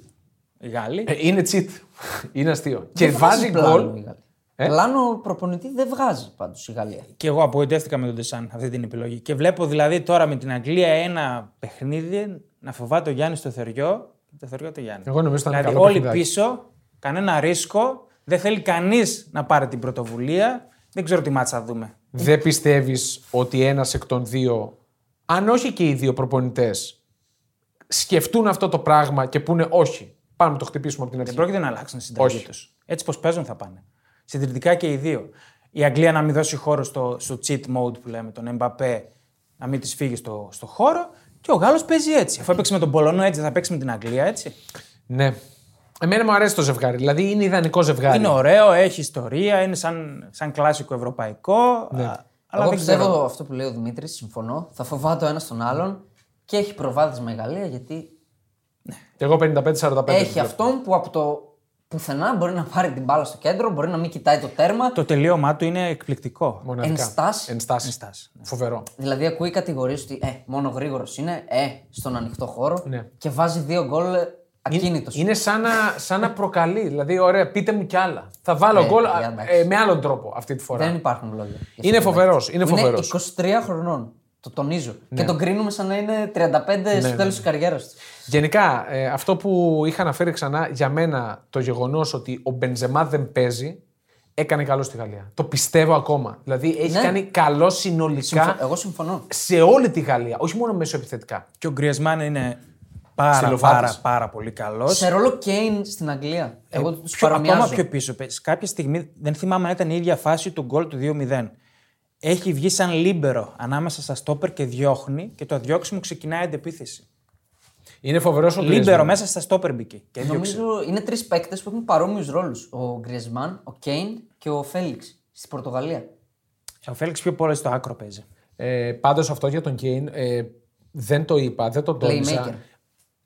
Οι Γάλλοι. Ε, είναι cheat. είναι αστείο. και Δεν βάζει πλάνο γκολ. η Γαλλία. Ε; Πλάνο προπονητή δεν βγάζει πάντως η Γαλλία. Και εγώ απογοητεύτηκα με τον Ντεσάν αυτή την επιλογή. Και βλέπω δηλαδή τώρα με την Αγγλία ένα παιχνίδι να φοβάται ο Γιάννης το θεριό και το θεριό το Γιάννη. Εγώ νομίζω ήταν δηλαδή καλό όλοι παιχνιδάκι. πίσω, κανένα ρίσκο, δεν θέλει κανείς να πάρει την πρωτοβουλία. Δεν ξέρω τι μάτσα θα δούμε. Δεν πιστεύεις ότι ένας εκ των δύο, αν όχι και οι δύο προπονητές, σκεφτούν αυτό το πράγμα και πούνε όχι. Πάμε να το χτυπήσουμε από την Δεν αρχή. πρόκειται να αλλάξουν τη συνταγή Όχι. τους. Έτσι πως παίζουν θα πάνε. Συντηρητικά και οι δύο. Η Αγγλία να μην δώσει χώρο στο, στο cheat mode που λέμε, τον Εμπαπέ, να μην της φύγει στο, στο χώρο. Και ο Γάλλος παίζει έτσι. Αφού έπαιξε με τον Πολωνό έτσι, θα παίξει με την Αγγλία έτσι. Ναι. Εμένα μου αρέσει το ζευγάρι. Δηλαδή είναι ιδανικό ζευγάρι. Είναι ωραίο, έχει ιστορία, είναι σαν, σαν κλασικό ευρωπαϊκό. α, Αλλά Εγώ δεν πιστεύω ξέρω. αυτό που λέει ο Δημήτρης, συμφωνώ. Θα φοβάται ο ένας τον άλλον και έχει προβάδισμα η Γαλλία γιατί Και εγώ 55-45. έχει αυτόν που από το πουθενά μπορεί να πάρει την μπάλα στο κέντρο, μπορεί να μην κοιτάει το τέρμα. Το τελείωμά του είναι εκπληκτικό. Μοναδικά. Ενστάς. Ενστάσεις. Ενστάσεις, ναι. Φοβερό. Δηλαδή ακούει κατηγορίες ότι ε, μόνο γρήγορος είναι, ε, στον ανοιχτό χώρο Ναι. και βάζει δύο γκολ ε, ακίνητος. Είναι σαν να, σαν να προκαλεί. Δηλαδή, ωραία, πείτε μου κι άλλα. Θα βάλω Ε, γκολ παιδιά, α, εντάξει. ε, με άλλον τρόπο αυτή τη φορά. Δεν υπάρχουν λόγια. γι' Είναι αυτό. φοβερός, είναι φοβερός. Είναι 23 χρονών. Το τονίζω. Ναι. Και τον κρίνουμε σαν να είναι 35 στο τέλος της καριέρας του. Γενικά, ε, αυτό που είχα αναφέρει ξανά για μένα το γεγονός ότι ο Μπενζεμά δεν παίζει έκανε καλό στη Γαλλία. Το πιστεύω ακόμα. Δηλαδή έχει Ναι. κάνει καλό συνολικά Εγώ συμφωνώ. σε όλη τη Γαλλία, όχι μόνο μεσοεπιθετικά. Και ο Γκριεσμάν είναι πάρα, Στυλοβάτης. πάρα, πάρα πολύ καλός. Σε ρόλο Κέιν στην Αγγλία. Εγώ τους Πιο, ακόμα παρομοιάζω. πιο πίσω. παίζει. Κάποια στιγμή, δεν θυμάμαι αν ήταν η ίδια φάση του γκολ του 2-0. Έχει βγει σαν λίμπερο ανάμεσα στα στόπερ και διώχνει και το διώξιμο ξεκινάει αντεπίθεση. Είναι φοβερός ο Λίμπερο Γκριεζμάν. μέσα στα στόπερ μπήκε. Και διώξε. Νομίζω είναι τρεις παίκτες που έχουν παρόμοιους ρόλους. Ο Γκριεσμάν, ο Κέιν και ο Φέληξ στη Πορτογαλία. Ο Φέληξ πιο πολύ στο άκρο παίζει. Ε, Πάντως αυτό για τον Κέιν ε, δεν το είπα, δεν το τόνισα. Playmaker.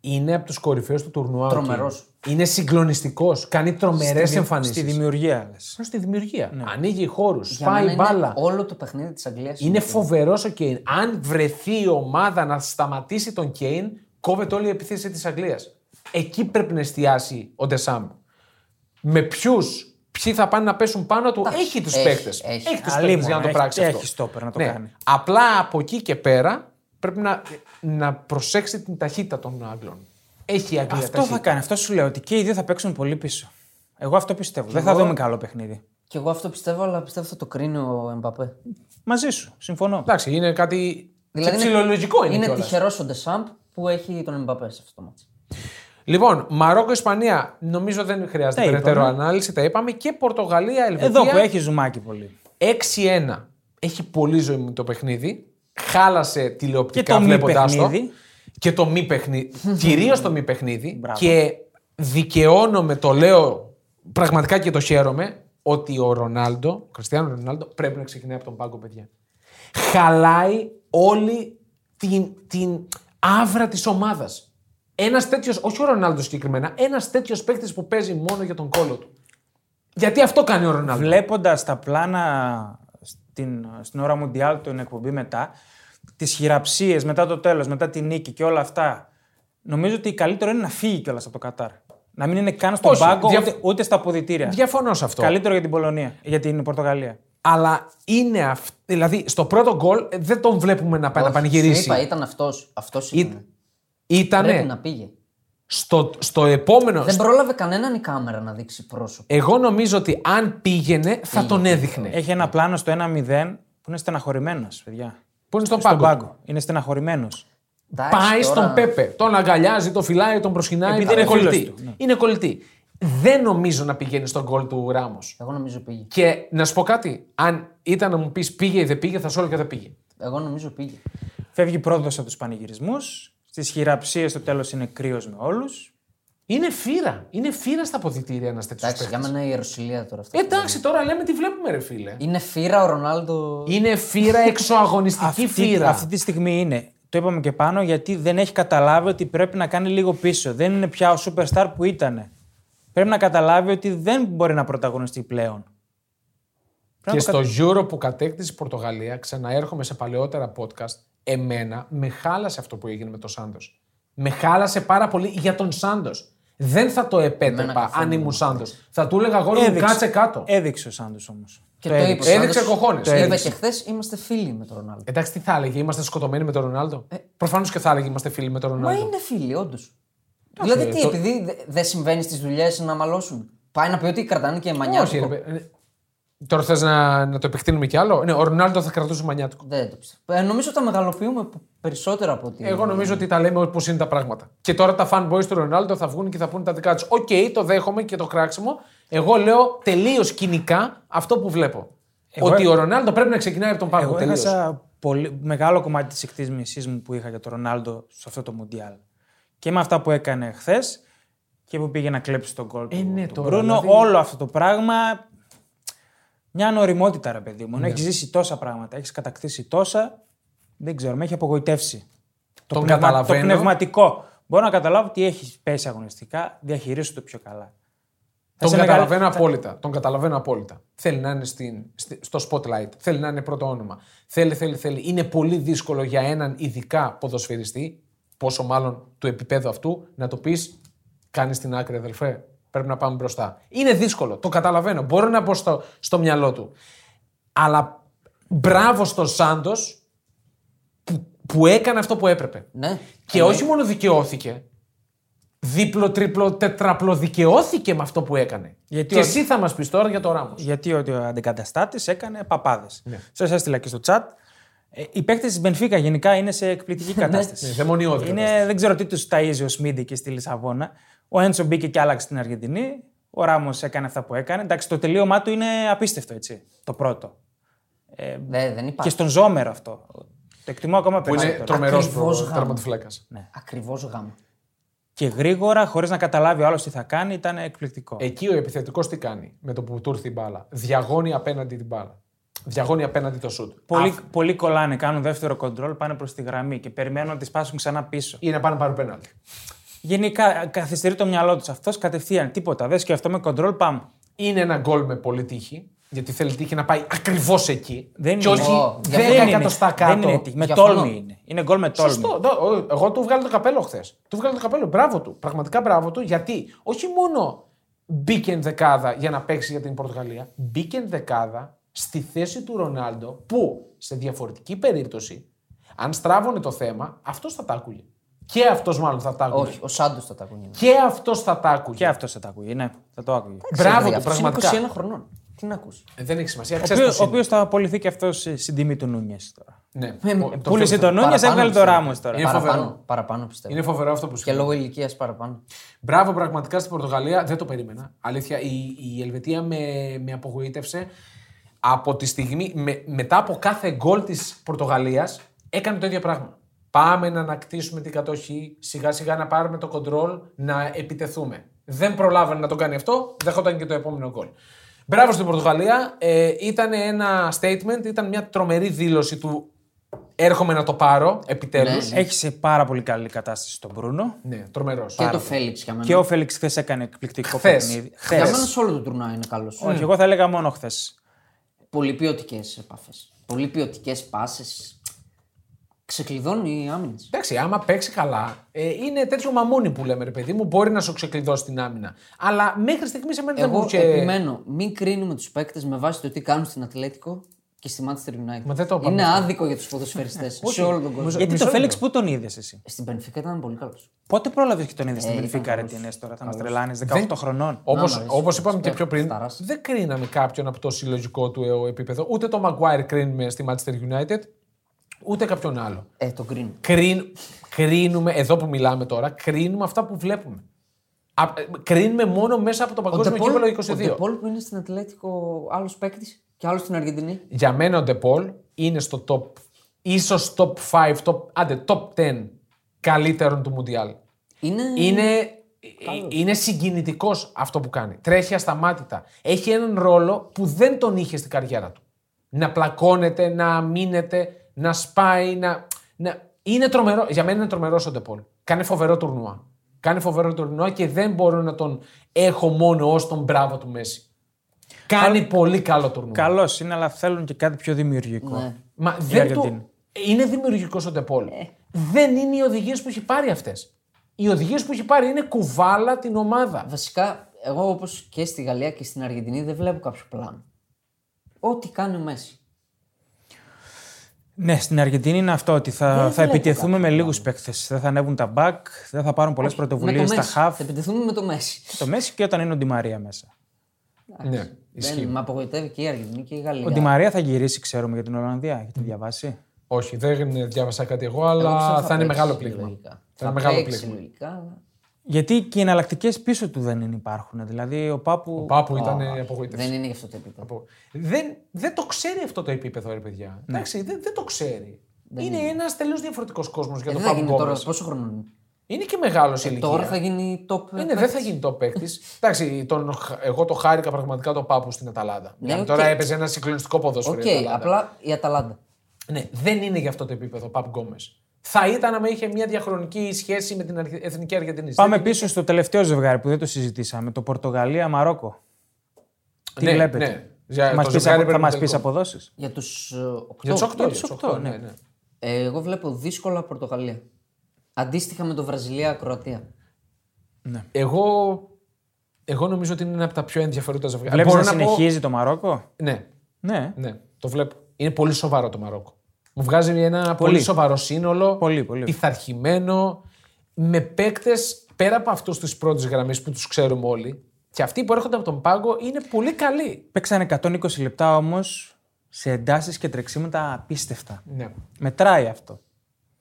Είναι από τους κορυφαίους του τουρνουά. ο Τρομερός. Kane. Είναι συγκλονιστικός. Κάνει τρομερές Στη εμφανίσεις. δημιουργία, λες. στη δημιουργία. Ανοίγει χώρους, Για μένα σπάει είναι μπάλα. όλο το παιχνίδι της Αγγλίας. Είναι φοβερός ο Κέιν. Αν βρεθεί η ομάδα να σταματήσει τον Κέιν, κόβεται όλη η επίθεση της Αγγλίας. Εκεί πρέπει να εστιάσει ο Ντεσάμπ. Με ποιους, ποιοι θα πάνε να πέσουν πάνω του, έχει τους έχει, παίκτες. έχει. Έχει τους παίκτες Αλίμονο, για να το έχει- πράξει έχει αυτό. στόπερ να το Ναι. κάνει. Απλά από εκεί και πέρα πρέπει να, να προσέξει την ταχύτητα των Άγγλων. Έχει η Αγγλία Αυτό ταχύτητα. θα κάνει. Αυτό σου λέω ότι και οι δύο θα παίξουν πολύ πίσω. Εγώ αυτό πιστεύω. Δεν θα δούμε καλό παιχνίδι. Και εγώ αυτό πιστεύω, αλλά πιστεύω θα το κρίνει ο Εμπαπέ. Μαζί σου. Συμφωνώ. Εντάξει, είναι κάτι Δηλαδή δηλαδή ψιλολογικό είναι, είναι κιόλας. τυχερός ο Ντεσάμπ που έχει τον Εμπαπέ σε αυτό το μάτι. Λοιπόν, Μαρόκο-Ισπανία, νομίζω δεν χρειάζεται Τα περαιτέρω είπαμε. ανάλυση, τα είπαμε. Και Πορτογαλία-Ελβετία. Εδώ που έχει ζουμάκι πολύ. 6-1. Έχει πολύ ζωή το παιχνίδι. Χάλασε τηλεοπτικά Και το μη βλέποντάς το. παιχνίδι. Και το μη παιχνίδι. Κυρίως το μη παιχνίδι. Μπράβο. και δικαιώνομαι, το λέω πραγματικά και το χαίρομαι, ότι ο Ρονάλντο, ο Κριστιανό Ρονάλντο, πρέπει να ξεκινάει από τον πάγκο, παιδιά. Χαλάει όλη την, την άβρα της ομάδας. Ένας τέτοιος, όχι ο Ρονάλντο συγκεκριμένα, ένας τέτοιος παίκτης που παίζει μόνο για τον κόλο του. Γιατί αυτό κάνει ο Ρονάλντο. Βλέποντας τα πλάνα στην, στην ώρα Μουντιάλ, την εκπομπή μετά, τις χειραψίες μετά το τέλος, μετά τη νίκη και όλα αυτά, νομίζω ότι καλύτερο είναι να φύγει κιόλας από το Κατάρ. Να μην είναι καν στον Όχι, πάγκο δια- ούτε, ούτε στα αποδητήρια. Διαφωνώ σε αυτό. Καλύτερο για την Πολωνία, για την Πορτογαλία. Αλλά είναι αυτό. Δηλαδή, στο πρώτο γκολ ε, δεν τον βλέπουμε να πάει να Όχι, πανηγυρίσει. σου Είπα, ήταν αυτό. Αυτός Ή- ήταν. Ήτανε Πρέπει να πήγε. Στο, στο επόμενο. Δεν πρόλαβε κανέναν η κάμερα να δείξει πρόσωπο. Εγώ νομίζω ότι αν πήγαινε θα τον έδειχνε. Έχει ένα πλάνο στο 1-0 που είναι στεναχωρημένος, παιδιά. Πού είναι στον Στον πάγκο; πάγκο. Είναι στεναχωρημένος. Εντάξει, Πάει τώρα- στον Πέπε. Τον αγκαλιάζει, τον φυλάει, τον προσκυνάει. Επειδή είναι είναι φίλος κολλητή. του, ναι. Είναι κολλητή. Δεν νομίζω να πηγαίνει στον γκολ του Ράμος. Εγώ νομίζω πήγε. Και να σου πω κάτι. Αν ήταν να μου πεις πήγε ή δεν πήγε, θα σου έλεγα δεν πήγε. Εγώ νομίζω πήγε. Φεύγει πρώτο από τους πανηγυρισμούς. Στις χειραψίες στο τέλος είναι κρύος με όλους. Είναι φύρα. Είναι φύρα στα αποδητήρια ένας τέτοιος Εντάξει, για παίκτης. μένα η Ιερουσαλία τώρα αυτό. Εντάξει, τώρα λέμε τι βλέπουμε, ρε φίλε. Είναι φύρα ο Ρονάλντο. Είναι φύρα εξωαγωνιστική αυτή, φύρα. αυτή τη στιγμή είναι. Το είπαμε και πάνω γιατί δεν έχει καταλάβει ότι πρέπει να κάνει λίγο πίσω. Δεν είναι πια ο superstar που ήταν. Πρέπει να καταλάβει ότι δεν μπορεί να πρωταγωνιστεί πλέον. Και στο Euro που κατέκτησε η Πορτογαλία, ξαναέρχομαι σε παλαιότερα podcast, εμένα με χάλασε αυτό που έγινε με τον Σάντος. Με χάλασε πάρα πολύ για τον Σάντος. Δεν θα το επέτρεπα καθόλου. αν ήμουν Σάντος. Θα του έλεγα αγόρι μου κάτσε κάτω. Έδειξε ο Σάντος όμως. Και το είπε. ο Έδειξε Σάντος. κοχώνες. Το Το είπε έδειξε. και χθες είμαστε φίλοι με τον Ρονάλντο. Εντάξει, τι θα έλεγε, είμαστε σκοτωμένοι με τον Ρονάλντο; Ε, Προφανώς και θα έλεγε είμαστε φίλοι με τον Μα Ρονάλντο. είναι φίλοι, όντως. Δηλαδή τι, το- επειδή δε- δεν συμβαίνει στις δουλειές να μαλώσουν. Πάει να πει ότι κρατάνε και μανιάτικο. Όχι, ρε, παι- ε, Τώρα θες να, να το επεκτείνουμε κι άλλο; Ναι, ο Ρονάλντο θα κρατούσε μανιάτικο. Δεν το πιστεύω. Ε, νομίζω ότι τα μεγαλοποιούμε περισσότερο από ότι. Εγώ νομίζω ότι τα λέμε όπως είναι τα πράγματα. Και τώρα τα fanboys του Ρονάλντο θα βγουν και θα πούνε τα δικά τους. Οκ, το δέχομαι και το κράξιμο. Εγώ λέω τελείως κυνικά αυτό που βλέπω. Εγώ- Ότι ο Ρονάλντο πρέπει να ξεκινάει από τον πάγκο. Εγώ τελείως. έχασα πολύ, μεγάλο κομμάτι της εκτίμησής μου που είχα για τον Ρονάλντο σε αυτό το Μουντιάλ. Και με αυτά που έκανε χθες και που πήγε να κλέψει τον κόλ Ε, του, ναι, του τώρα, Μπρούνο. δηλαδή- Όλο αυτό το πράγμα. Μια νοημότητα, ρε παιδί μου. Ναι. Έχεις ζήσει τόσα πράγματα, έχεις κατακτήσει τόσα. Δεν ξέρω, με έχει απογοητεύσει. Τον πνευμα- καταλαβαίνω. Το πνευματικό. Μπορώ να καταλάβω ότι έχεις πέσει αγωνιστικά, διαχειρίσου το πιο καλά. Τον σε καταλαβαίνω μεγαλ- θα- απόλυτα. Τον καταλαβαίνω απόλυτα. Θέλει να είναι στην, στη- στο spotlight. Θέλει να είναι πρώτο όνομα. Θέλει, θέλει, θέλει. Είναι πολύ δύσκολο για έναν ειδικά ποδοσφαιριστή, πόσο μάλλον του επίπεδου αυτού, να το πεις: Κάνεις την άκρη, αδελφέ. Πρέπει να πάμε μπροστά. Είναι δύσκολο. Το καταλαβαίνω. Μπορώ να πω στο, στο μυαλό του. Αλλά μπράβο στον Σάντος που, που έκανε αυτό που έπρεπε. Ναι. Και όχι μόνο δικαιώθηκε, δίπλο, τρίπλο, τετραπλο δικαιώθηκε με αυτό που έκανε. Γιατί και ο- εσύ θα μας πεις τώρα για το Ράμος. Γιατί ο ο αντικαταστάτης έκανε παπάδες. Ναι. Σας έστειλα και στο chat. Ε, οι παίκτες της Μπενφίκα γενικά είναι σε εκπληκτική κατάσταση. Ναι, δαιμονιώδη είναι, δεν ξέρω τι τους ταΐζει ο Σμίντι και στη Λισαβόνα. Ο Έντσο μπήκε και άλλαξε στην Αργεντινή. Ο Ράμος έκανε αυτά που έκανε. Εντάξει, το τελείωμά του είναι απίστευτο έτσι. Το πρώτο. Δε, δεν Και υπάρχει. στον Ζόμερο αυτό. Το εκτιμώ ακόμα Που είναι περισσότερο. τρομερός Ακριβώς γάμο. τερματοφυλάκας. Ακριβώς γάμα. Και γρήγορα, χωρίς να καταλάβει ο άλλος τι θα κάνει, ήταν εκπληκτικό. Εκεί ο επιθετικός τι κάνει με το που του ήρθε η μπάλα. Διαγώνει απέναντι την μπάλα. Διαγώνει απέναντι το σουτ. Πολλοί, Αφ- πολλοί κολλάνε, κάνουν δεύτερο κοντρόλ, πάνε προς τη γραμμή και περιμένουν να τις πάσουν ξανά πίσω. Ή να πάνε να πάρουν πέναλτι. Γενικά καθυστερεί το μυαλό τους αυτός κατευθείαν. Τίποτα. Δεν σκέφτομαι κοντρόλ, πάμε. Είναι ένα γκολ με πολύ τύχη. Γιατί θέλει τύχη να πάει ακριβώς εκεί. Δεν και είναι. όχι Ω, 10 δεν είναι. εκατοστά κάτω. Δεν είναι τύχη. Με Διαφωνώ. τόλμη είναι. Είναι γκολ με τόλμη. Σωστό. Το- ο- Εγώ του βγάλω το καπέλο χθες. Του βγάλω το καπέλο. Μπράβο του. Πραγματικά μπράβο του. Γιατί όχι μόνο μπήκε εν δεκάδα για να παίξει για την Πορτογαλία, μπήκε εν δεκάδα στη θέση του Ρονάλντο που σε διαφορετική περίπτωση, αν στράβωνε το θέμα, αυτός θα τα άκουγε. Και αυτός μάλλον θα τα άκουγε. Όχι, ο Σάντος θα τα ακούνε. Και αυτός θα τα άκουγε. Και αυτός θα τα ακούει. Ναι, θα το άκουγε. Μπράβο του, Αυτός πραγματικά. Είναι 21 χρονών. Τι να ακούσει. Ε, Δεν έχει σημασία. Ο Ξέρεις οποίος- πώς Ο είναι. οποίος θα απολυθεί και αυτός στην τιμή του Νούνιες τώρα. Ναι. Με- Ο- το Πούλησε φεύγω. τον Νούνιες, Παραπάνω έβγαλε το πιστεύω. Ράμος τώρα. Είναι φοβερό. Παραπάνω, παραπάνω πιστεύω. Είναι φοβερό αυτό που Και σου λόγω ηλικίας παραπάνω. Μπράβο πραγματικά στην Πορτογαλία. Δεν το περίμενα. Αλήθεια, η, η Ελβετία με, με απογοήτευσε. Από τη στιγμή, με, μετά από κάθε γκολ της Πορτογαλίας, έκανε το ίδιο πράγμα. Πάμε να ανακτήσουμε την κατοχή, σιγά σιγά να πάρουμε το κοντρόλ, να επιτεθούμε. Δεν προλάβανε να το κάνει αυτό, δέχονταν και το επόμενο γκολ. Μπράβο στην Πορτογαλία. Ε, ήταν ένα statement, ήταν μια τρομερή δήλωση του έρχομαι να το πάρω, επιτέλους. Ναι, Έχει σε πάρα πολύ καλή κατάσταση τον Μπρούνο. Ναι, τρομερός. Και το Φέληξ για μένα. Και ο Φέληξ χθες έκανε εκπληκτικό Χθες. παιχνίδι. Για Χθες. μένα σε όλο το τουρνά είναι καλός. Όχι, εγώ θα έλεγα μόνο χθες. Πολύ ποιοτικέ επαφές. Πολύ ποιοτικέ πάσες. Ξεκλειδώνει οι άμυνες. Εντάξει, άμα παίξει καλά, ε, είναι τέτοιο μαμούνι που λέμε, ρε παιδί μου, μπορεί να σου ξεκλειδώσει την άμυνα. Αλλά μέχρι στιγμής εμένα δεν μου Εγώ είχε. επιμένω, μην κρίνουμε τους παίκτες με βάση το τι κάνουν στην Ατλέτικο και στη Manchester United. Μα δεν το είπαμε είναι αυτό. άδικο για τους ποδοσφαιριστές σε όλο τον κόσμο. Γιατί μισό το Φέληξ λεπτό. πού τον είδες εσύ; Στην Πενφύκα ήταν πολύ καλός. Πότε πρόλαβες και τον είδες στην ήταν Μπενφίκα, ρε καλός. τι είναι τώρα, θα μας τρελάνεις 18 χρονών. Όπω Να, μα όπως αρέσει. είπαμε και πιο πριν, Σταράς. δεν κρίναμε κάποιον από το συλλογικό του ε, επίπεδο. Ούτε το Maguire κρίνουμε στη Manchester United, ούτε κάποιον άλλο. Ε, το κρίνω. Κρίν, κρίνουμε, εδώ που μιλάμε τώρα, κρίνουμε αυτά που βλέπουμε. Α, ε, κρίνουμε μόνο μέσα από το Παγκόσμιο Κύπελο 22. Ο Ντεπόλ που είναι στην Ατλέτικο άλλος παίκτης και άλλος στην Αργεντινή. Για μένα ο Ντεπόλ είναι στο top, ίσως top 5, top, άντε, top 10 καλύτερων του Μουντιάλ. Είναι. Είναι Ε, Είναι συγκινητικός αυτό που κάνει. Τρέχει ασταμάτητα. Έχει έναν ρόλο που δεν τον είχε στην καριέρα του. Να πλακώνεται, να μείνεται, να σπάει, να. να... Είναι τρομερό. Για μένα είναι τρομερό ο Ντεπόλ. Κάνει φοβερό τουρνουά. Κάνει φοβερό τουρνουά και δεν μπορώ να τον έχω μόνο ως τον μπράβο του Μέση. Κάνει πολύ καλό τουρνουά. Καλός είναι, αλλά θέλουν και κάτι πιο δημιουργικό. Ναι. Μα δεν Αργεντίνη. του... Είναι δημιουργικό ο Ντεπόλ. Δεν είναι οι οδηγίες που έχει πάρει αυτές. Οι οδηγίες που έχει πάρει είναι κουβάλα την ομάδα. Βασικά, εγώ όπως και στη Γαλλία και στην Αργεντινή δεν βλέπω κάποιο πλάνο. Ό,τι κάνει ο Μέση. Ναι, στην Αργεντινή είναι αυτό ότι θα, Δεν θα βλέπω επιτεθούμε κάποιο με λίγους παίκτες. Δεν θα ανέβουν τα back, δεν θα πάρουν πολλές με πρωτοβουλίες το στα Μέση. half. Θα επιτεθούμε με το Μέση. Το Μέση και όταν είναι ο Ντιμαρία μέσα. Ναι, ισχύει. Δεν, με απογοητεύει και η Αργεντινή και η Γαλλία. Ο Ντιμαρία θα γυρίσει, ξέρουμε, για την Ολλανδία. Έχετε διαβάσει; Όχι, δεν διάβασα κάτι εγώ, Εγώ αλλά πιστεύω θα, είναι παίξει μεγάλο πλήγμα. λογικά. Θα Θα είναι μεγάλο παίξει πλήγμα. Λογικά, αλλά Γιατί και οι εναλλακτικές πίσω του δεν υπάρχουν. Δηλαδή ο Πάπου. Ο Πάπου ήταν απογοήτευση. δεν είναι για αυτό το επίπεδο. Από- Δεν, δεν το ξέρει αυτό το επίπεδο, ρε παιδιά. Ναι. Εντάξει, δεν, δεν το ξέρει. είναι ένας τελείως διαφορετικός κόσμος για Ε, τον δεν θα Πάπου γίνει τώρα, Γκόμες. πόσο χρόνο είναι; Είναι και μεγάλος σε ηλικία. Τώρα θα γίνει top. Ε, ναι, δεν θα γίνει το παίκτης. Εντάξει, τον, εγώ το χάρηκα πραγματικά τον Πάπου στην Αταλάντα. Ναι, οκ. Τώρα έπαιζε ένα συγκλονιστικό ποδόσφαιρο. Οκ, η Αταλάντα. απλά η Αταλάντα. Ναι, δεν είναι για αυτό το επίπεδο ο Πάπου Γκόμες. Θα ήταν άμα είχε μια διαχρονική σχέση με την Αρχι- Εθνική Αργεντινή. Πάμε Δεν- πίσω στο τελευταίο ζευγάρι που δεν το συζητήσαμε. Το Πορτογαλία-Μαρόκο. Τι ναι, βλέπετε; Ναι. Για Θα μας το πεις, ζευγάρι απο- θα μας πεις περιπτωτικό. αποδόσεις; Για τους 8. Για τους 8. Για τους οκτώ, ναι. Ε, εγώ βλέπω δύσκολα Πορτογαλία. Αντίστοιχα με το Βραζιλία-Κροατία. Εγώ, εγώ νομίζω ότι είναι ένα από τα πιο ενδιαφέροντα ζευγάρια. Βλέπεις Μπορώ να πω- συνεχίζει το Μαρόκο; Ναι, Ναι. ναι, το βλέπω. Είναι πολύ σοβαρό το Μαρόκο. Μου βγάζει ένα πολύ, Πολύ. σοβαρό σύνολο. Πολύ, πολύ. Πειθαρχημένο. Με παίκτες πέρα από αυτούς τη πρώτη γραμμή που τους ξέρουμε όλοι. Και αυτοί που έρχονται από τον πάγκο είναι πολύ καλοί. Παίξαν 120 λεπτά όμως σε εντάσεις και τρεξίματα απίστευτα. Ναι. Μετράει αυτό.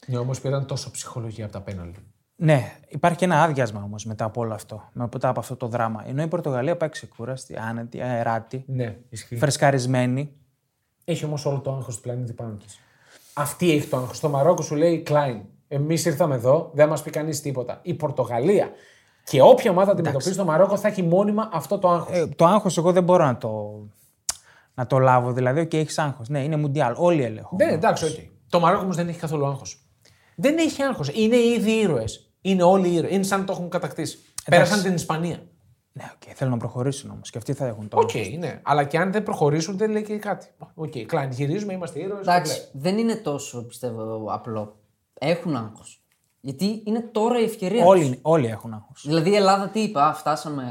Ναι, όμως πήραν τόσο ψυχολογία από τα πέναλτι. Ναι, υπάρχει και ένα άδειασμα όμως μετά από όλο αυτό. Μετά από αυτό το δράμα. Ενώ η Πορτογαλία πάει ξεκούραστη, άνετη, αεράτη, Ναι, ισχύει. φρεσκαρισμένη. Έχει όμως όλο το άγχος του πλανήτη πάνω της. Αυτή έχει το άγχος. Στο Μαρόκο σου λέει Κλάιν. Εμείς ήρθαμε εδώ, δεν μας πει κανείς τίποτα. Η Πορτογαλία και όποια ομάδα αντιμετωπίζει στο Μαρόκο θα έχει μόνιμα αυτό το άγχος. Ε, το άγχος εγώ δεν μπορώ να το, να το λάβω. Δηλαδή, ότι έχεις άγχος. Ναι, είναι μουντιάλ. Όλοι ελέγχουν. ναι, εντάξει, οκ. Το Μαρόκο όμως δεν έχει καθόλου άγχος. Δεν έχει άγχος. Είναι ήδη ήρωες. Είναι όλοι ήρωες. Είναι σαν να το έχουν κατακτήσει. Πέρασαν την Ισπανία. Ναι, οκ, θέλουν να προχωρήσουν όμως και αυτοί θα έχουν το. Οκ, ναι. Αλλά και αν δεν προχωρήσουν δεν λέει και κάτι. Οκ, κλάιν, γυρίζουμε, είμαστε ήρωες. Εντάξει, δεν είναι τόσο πιστεύω απλό. Έχουν άγχος. Γιατί είναι τώρα η ευκαιρία. τους. Όλοι, όλοι έχουν άγχος. Δηλαδή η Ελλάδα τι είπα, «Α, φτάσαμε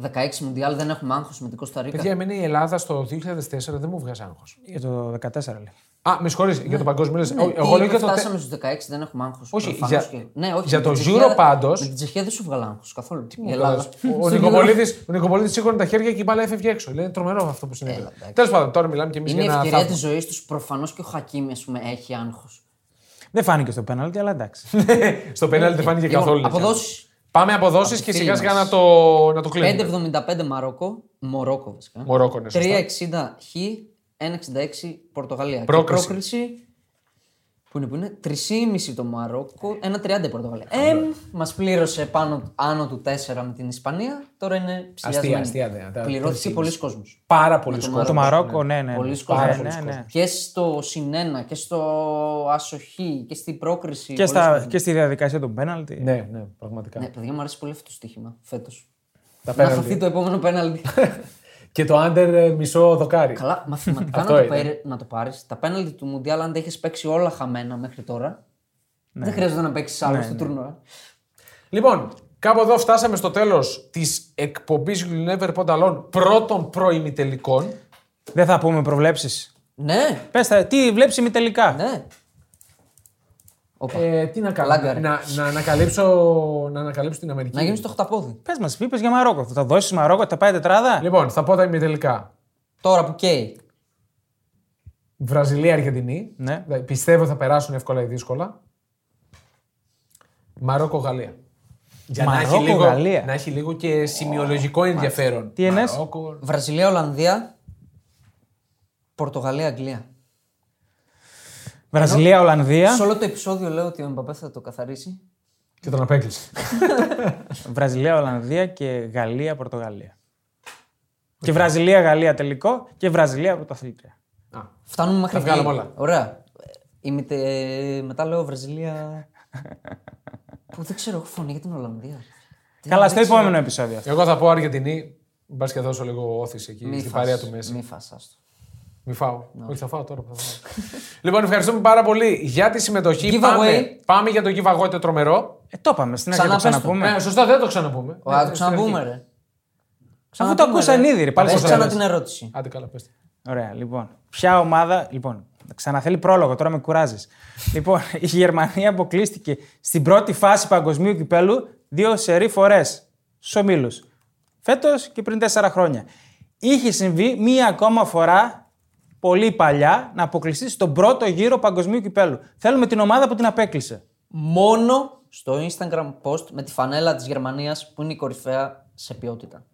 16 Μουντιάλ, δεν έχουμε άγχος με την Κωνσταντίνα. Παιδιά, εμένα η Ελλάδα στο 2004 δεν μου βγάζει άγχος. Για το 14 λέει. Α, με συγχωρείς, για το παγκόσμιο. λες. Ναι, Ο- εγώ λέω για το. τε- φτάσαμε στους 16, δεν έχουμε άγχος. Όχι, για- Ναι, όχι, για με το την Euro Τσεχία- πάντως- Με την Τσεχία δεν σου βγάλα άγχος καθόλου. Η Ελλάδα. Ο Νικοπολίτη ο Νικοπολίτης σήκωνε τα χέρια και η μπάλα έφευγε έξω. Λέει τρομερό αυτό που συνέβη. Έλα, εντάξει. Τέλος πάντων, τώρα μιλάμε και εμείς Είναι για η ένα ευκαιρία θαύμα. της ζωής τους. Προφανώς και ο Χακίμη ας πούμε, έχει άγχος. Δεν φάνηκε στο πέναλτι, αλλά εντάξει. Στο πέναλτι δεν φάνηκε Λοιπόν, καθόλου. αποδόσεις. Πάμε αποδόσεις και φίλοι σιγά σιγά μας. να το, να το κλείνουμε. 5,75 Μαρόκο. Μορόκο βασικά. Μορόκο, ναι, σωστά. 3,60 Χ. 1,66 Πορτογαλία. Πρόκριση. Και πρόκριση. Που είναι, που είναι 3,5 το Μαρόκο, 1,30 η Πορτογαλία. Ε, μας πλήρωσε πάνω, άνω του 4 με την Ισπανία. Τώρα είναι ψηλιασμένη. αστεία, ναι, τα- Πληρώθηκε 3,5. πολλοί κόσμος. Πάρα πολύ το κόσμος. το Μαρόκο, ναι, ναι. Πολλοί ναι. κόσμος. Ναι, Πάρα ναι, πολλοί ναι. Και στο συνένα και στο ασοχή και στην πρόκριση. Και, πολλοί στα, κόσμος. και στη διαδικασία του πέναλτι. Ναι, ναι, πραγματικά. Ναι, παιδιά μου αρέσει πολύ αυτό το στοίχημα φέτος. Τα Να πέναλτι. χαθεί το επόμενο πέναλτι. Και το άντερ ε, μισό δοκάρι. Καλά, μαθηματικά Αυτό να, το είναι. πάρει, να το πάρεις. Τα πέναλτι του Μουντιάλ, αν τα έχει παίξει όλα χαμένα μέχρι τώρα, δεν χρειάζεται να παίξεις άλλο στο τουρνουά. Λοιπόν, κάπου εδώ φτάσαμε στο τέλος της εκπομπής You Never Put Alone πρώτων προημιτελικών. Δεν θα πούμε προβλέψεις. Ναι, Πες τα, τι βλέπεις ημιτελικά. ναι. Όπα. Ε, τι να κάνω, Λάγκαρε. να, να, ανακαλύψω, να ανακαλύψω την Αμερική. να γίνεις το χταπόδι. Πες μας, είπες για Μαρόκο. Θα τα δώσεις Μαρόκο, θα πάει τετράδα; Λοιπόν, θα πω τα ημιτελικά. Τώρα που καίει. Βραζιλία, Αργεντινή. Ναι. Δηλαδή, Πιστεύω θα περάσουν εύκολα ή δύσκολα. Μαρόκο, Γαλλία. Για να, Μαρόκο, έχει λίγο, Γαλλία. να έχει λίγο και σημειολογικό ενδιαφέρον. Τι εννοείς; Μαρόκο, Βραζιλία, Ολλανδία. Πορτογαλία, Αγγλία. Βραζιλία, Ολλανδία. Σε όλο το επεισόδιο λέω ότι ο Εμπαπέ θα το καθαρίσει. Και τον απέκλεισε. Βραζιλία, Ολλανδία και Γαλλία, Πορτογαλία. Και Βραζιλία, Γαλλία τελικό και Βραζιλία πρωταθλήτρια. Α, Φτάνουμε μέχρι Τα βγάλαμε εκεί. όλα. Ωραία. Ημιτε... Μετά λέω Βραζιλία. που δεν ξέρω, έχω φωνή για την Ολλανδία. Τι Καλά, να στο δείξω. επόμενο επεισόδιο. αυτό. Εγώ θα πω Αργεντινή. Μπας και δώσω λίγο όθηση εκεί Μη στην φας, παρέα του Μέση. Μη φας, άστο. Μη φάω. Όχι, θα φάω τώρα. που θα φάω. λοιπόν, ευχαριστούμε πάρα πολύ για τη συμμετοχή. Giveaway. Πάμε, πάμε για το giveaway το τρομερό. Ε, το είπαμε στην αρχή, το Ξαναπες το. ξαναπούμε. Ναι, σωστά, δεν το ξαναπούμε. Ωραία, Ε, το στην ξαναπούμε, αρχή. ρε. Αφού το ακούσαν ήδη, ρε. Πάλι Πες στο ξανά τέλος. την ερώτηση. Άντε καλά, πες. Ωραία, λοιπόν. Ποια ομάδα. Λοιπόν, ξαναθέλει πρόλογο, τώρα με κουράζεις. λοιπόν, η Γερμανία αποκλείστηκε στην πρώτη φάση παγκοσμίου κυπέλου δύο σερή φορές στου ομίλου. Φέτος και πριν τέσσερα χρόνια. Είχε συμβεί μία ακόμα φορά, πολύ παλιά, να αποκλειστεί στον πρώτο γύρο παγκοσμίου κυπέλου. Θέλουμε την ομάδα που την απέκλεισε. Μόνο στο Instagram post με τη φανέλα της Γερμανίας που είναι η κορυφαία σε ποιότητα.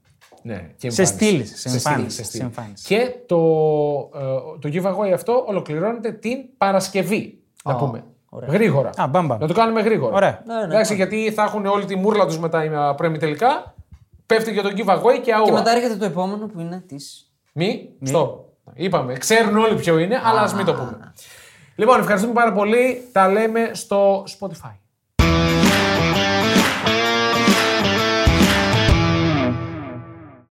Ναι, και Σε εμφάνιση. στήλη, σε στήλη, εμφάνιση, σε σε στήλη. εμφάνιση. Και το, ε, το giveaway αυτό ολοκληρώνεται την Παρασκευή. Να πούμε. Γρήγορα. Α, μπαμ, μπαμ. Να το κάνουμε γρήγορα. Ωραία. Ναι, ναι, Εντάξει, γιατί θα έχουν όλη τη μούρλα τους μετά τα πρέμι τελικά. Πέφτει και το giveaway και αούα. Και μετά έρχεται το επόμενο που είναι της... Μη, στο. Είπαμε, ξέρουν όλοι ποιο είναι, αλλά ας μην το πούμε. Λοιπόν, ευχαριστούμε πάρα πολύ. Τα λέμε στο Spotify.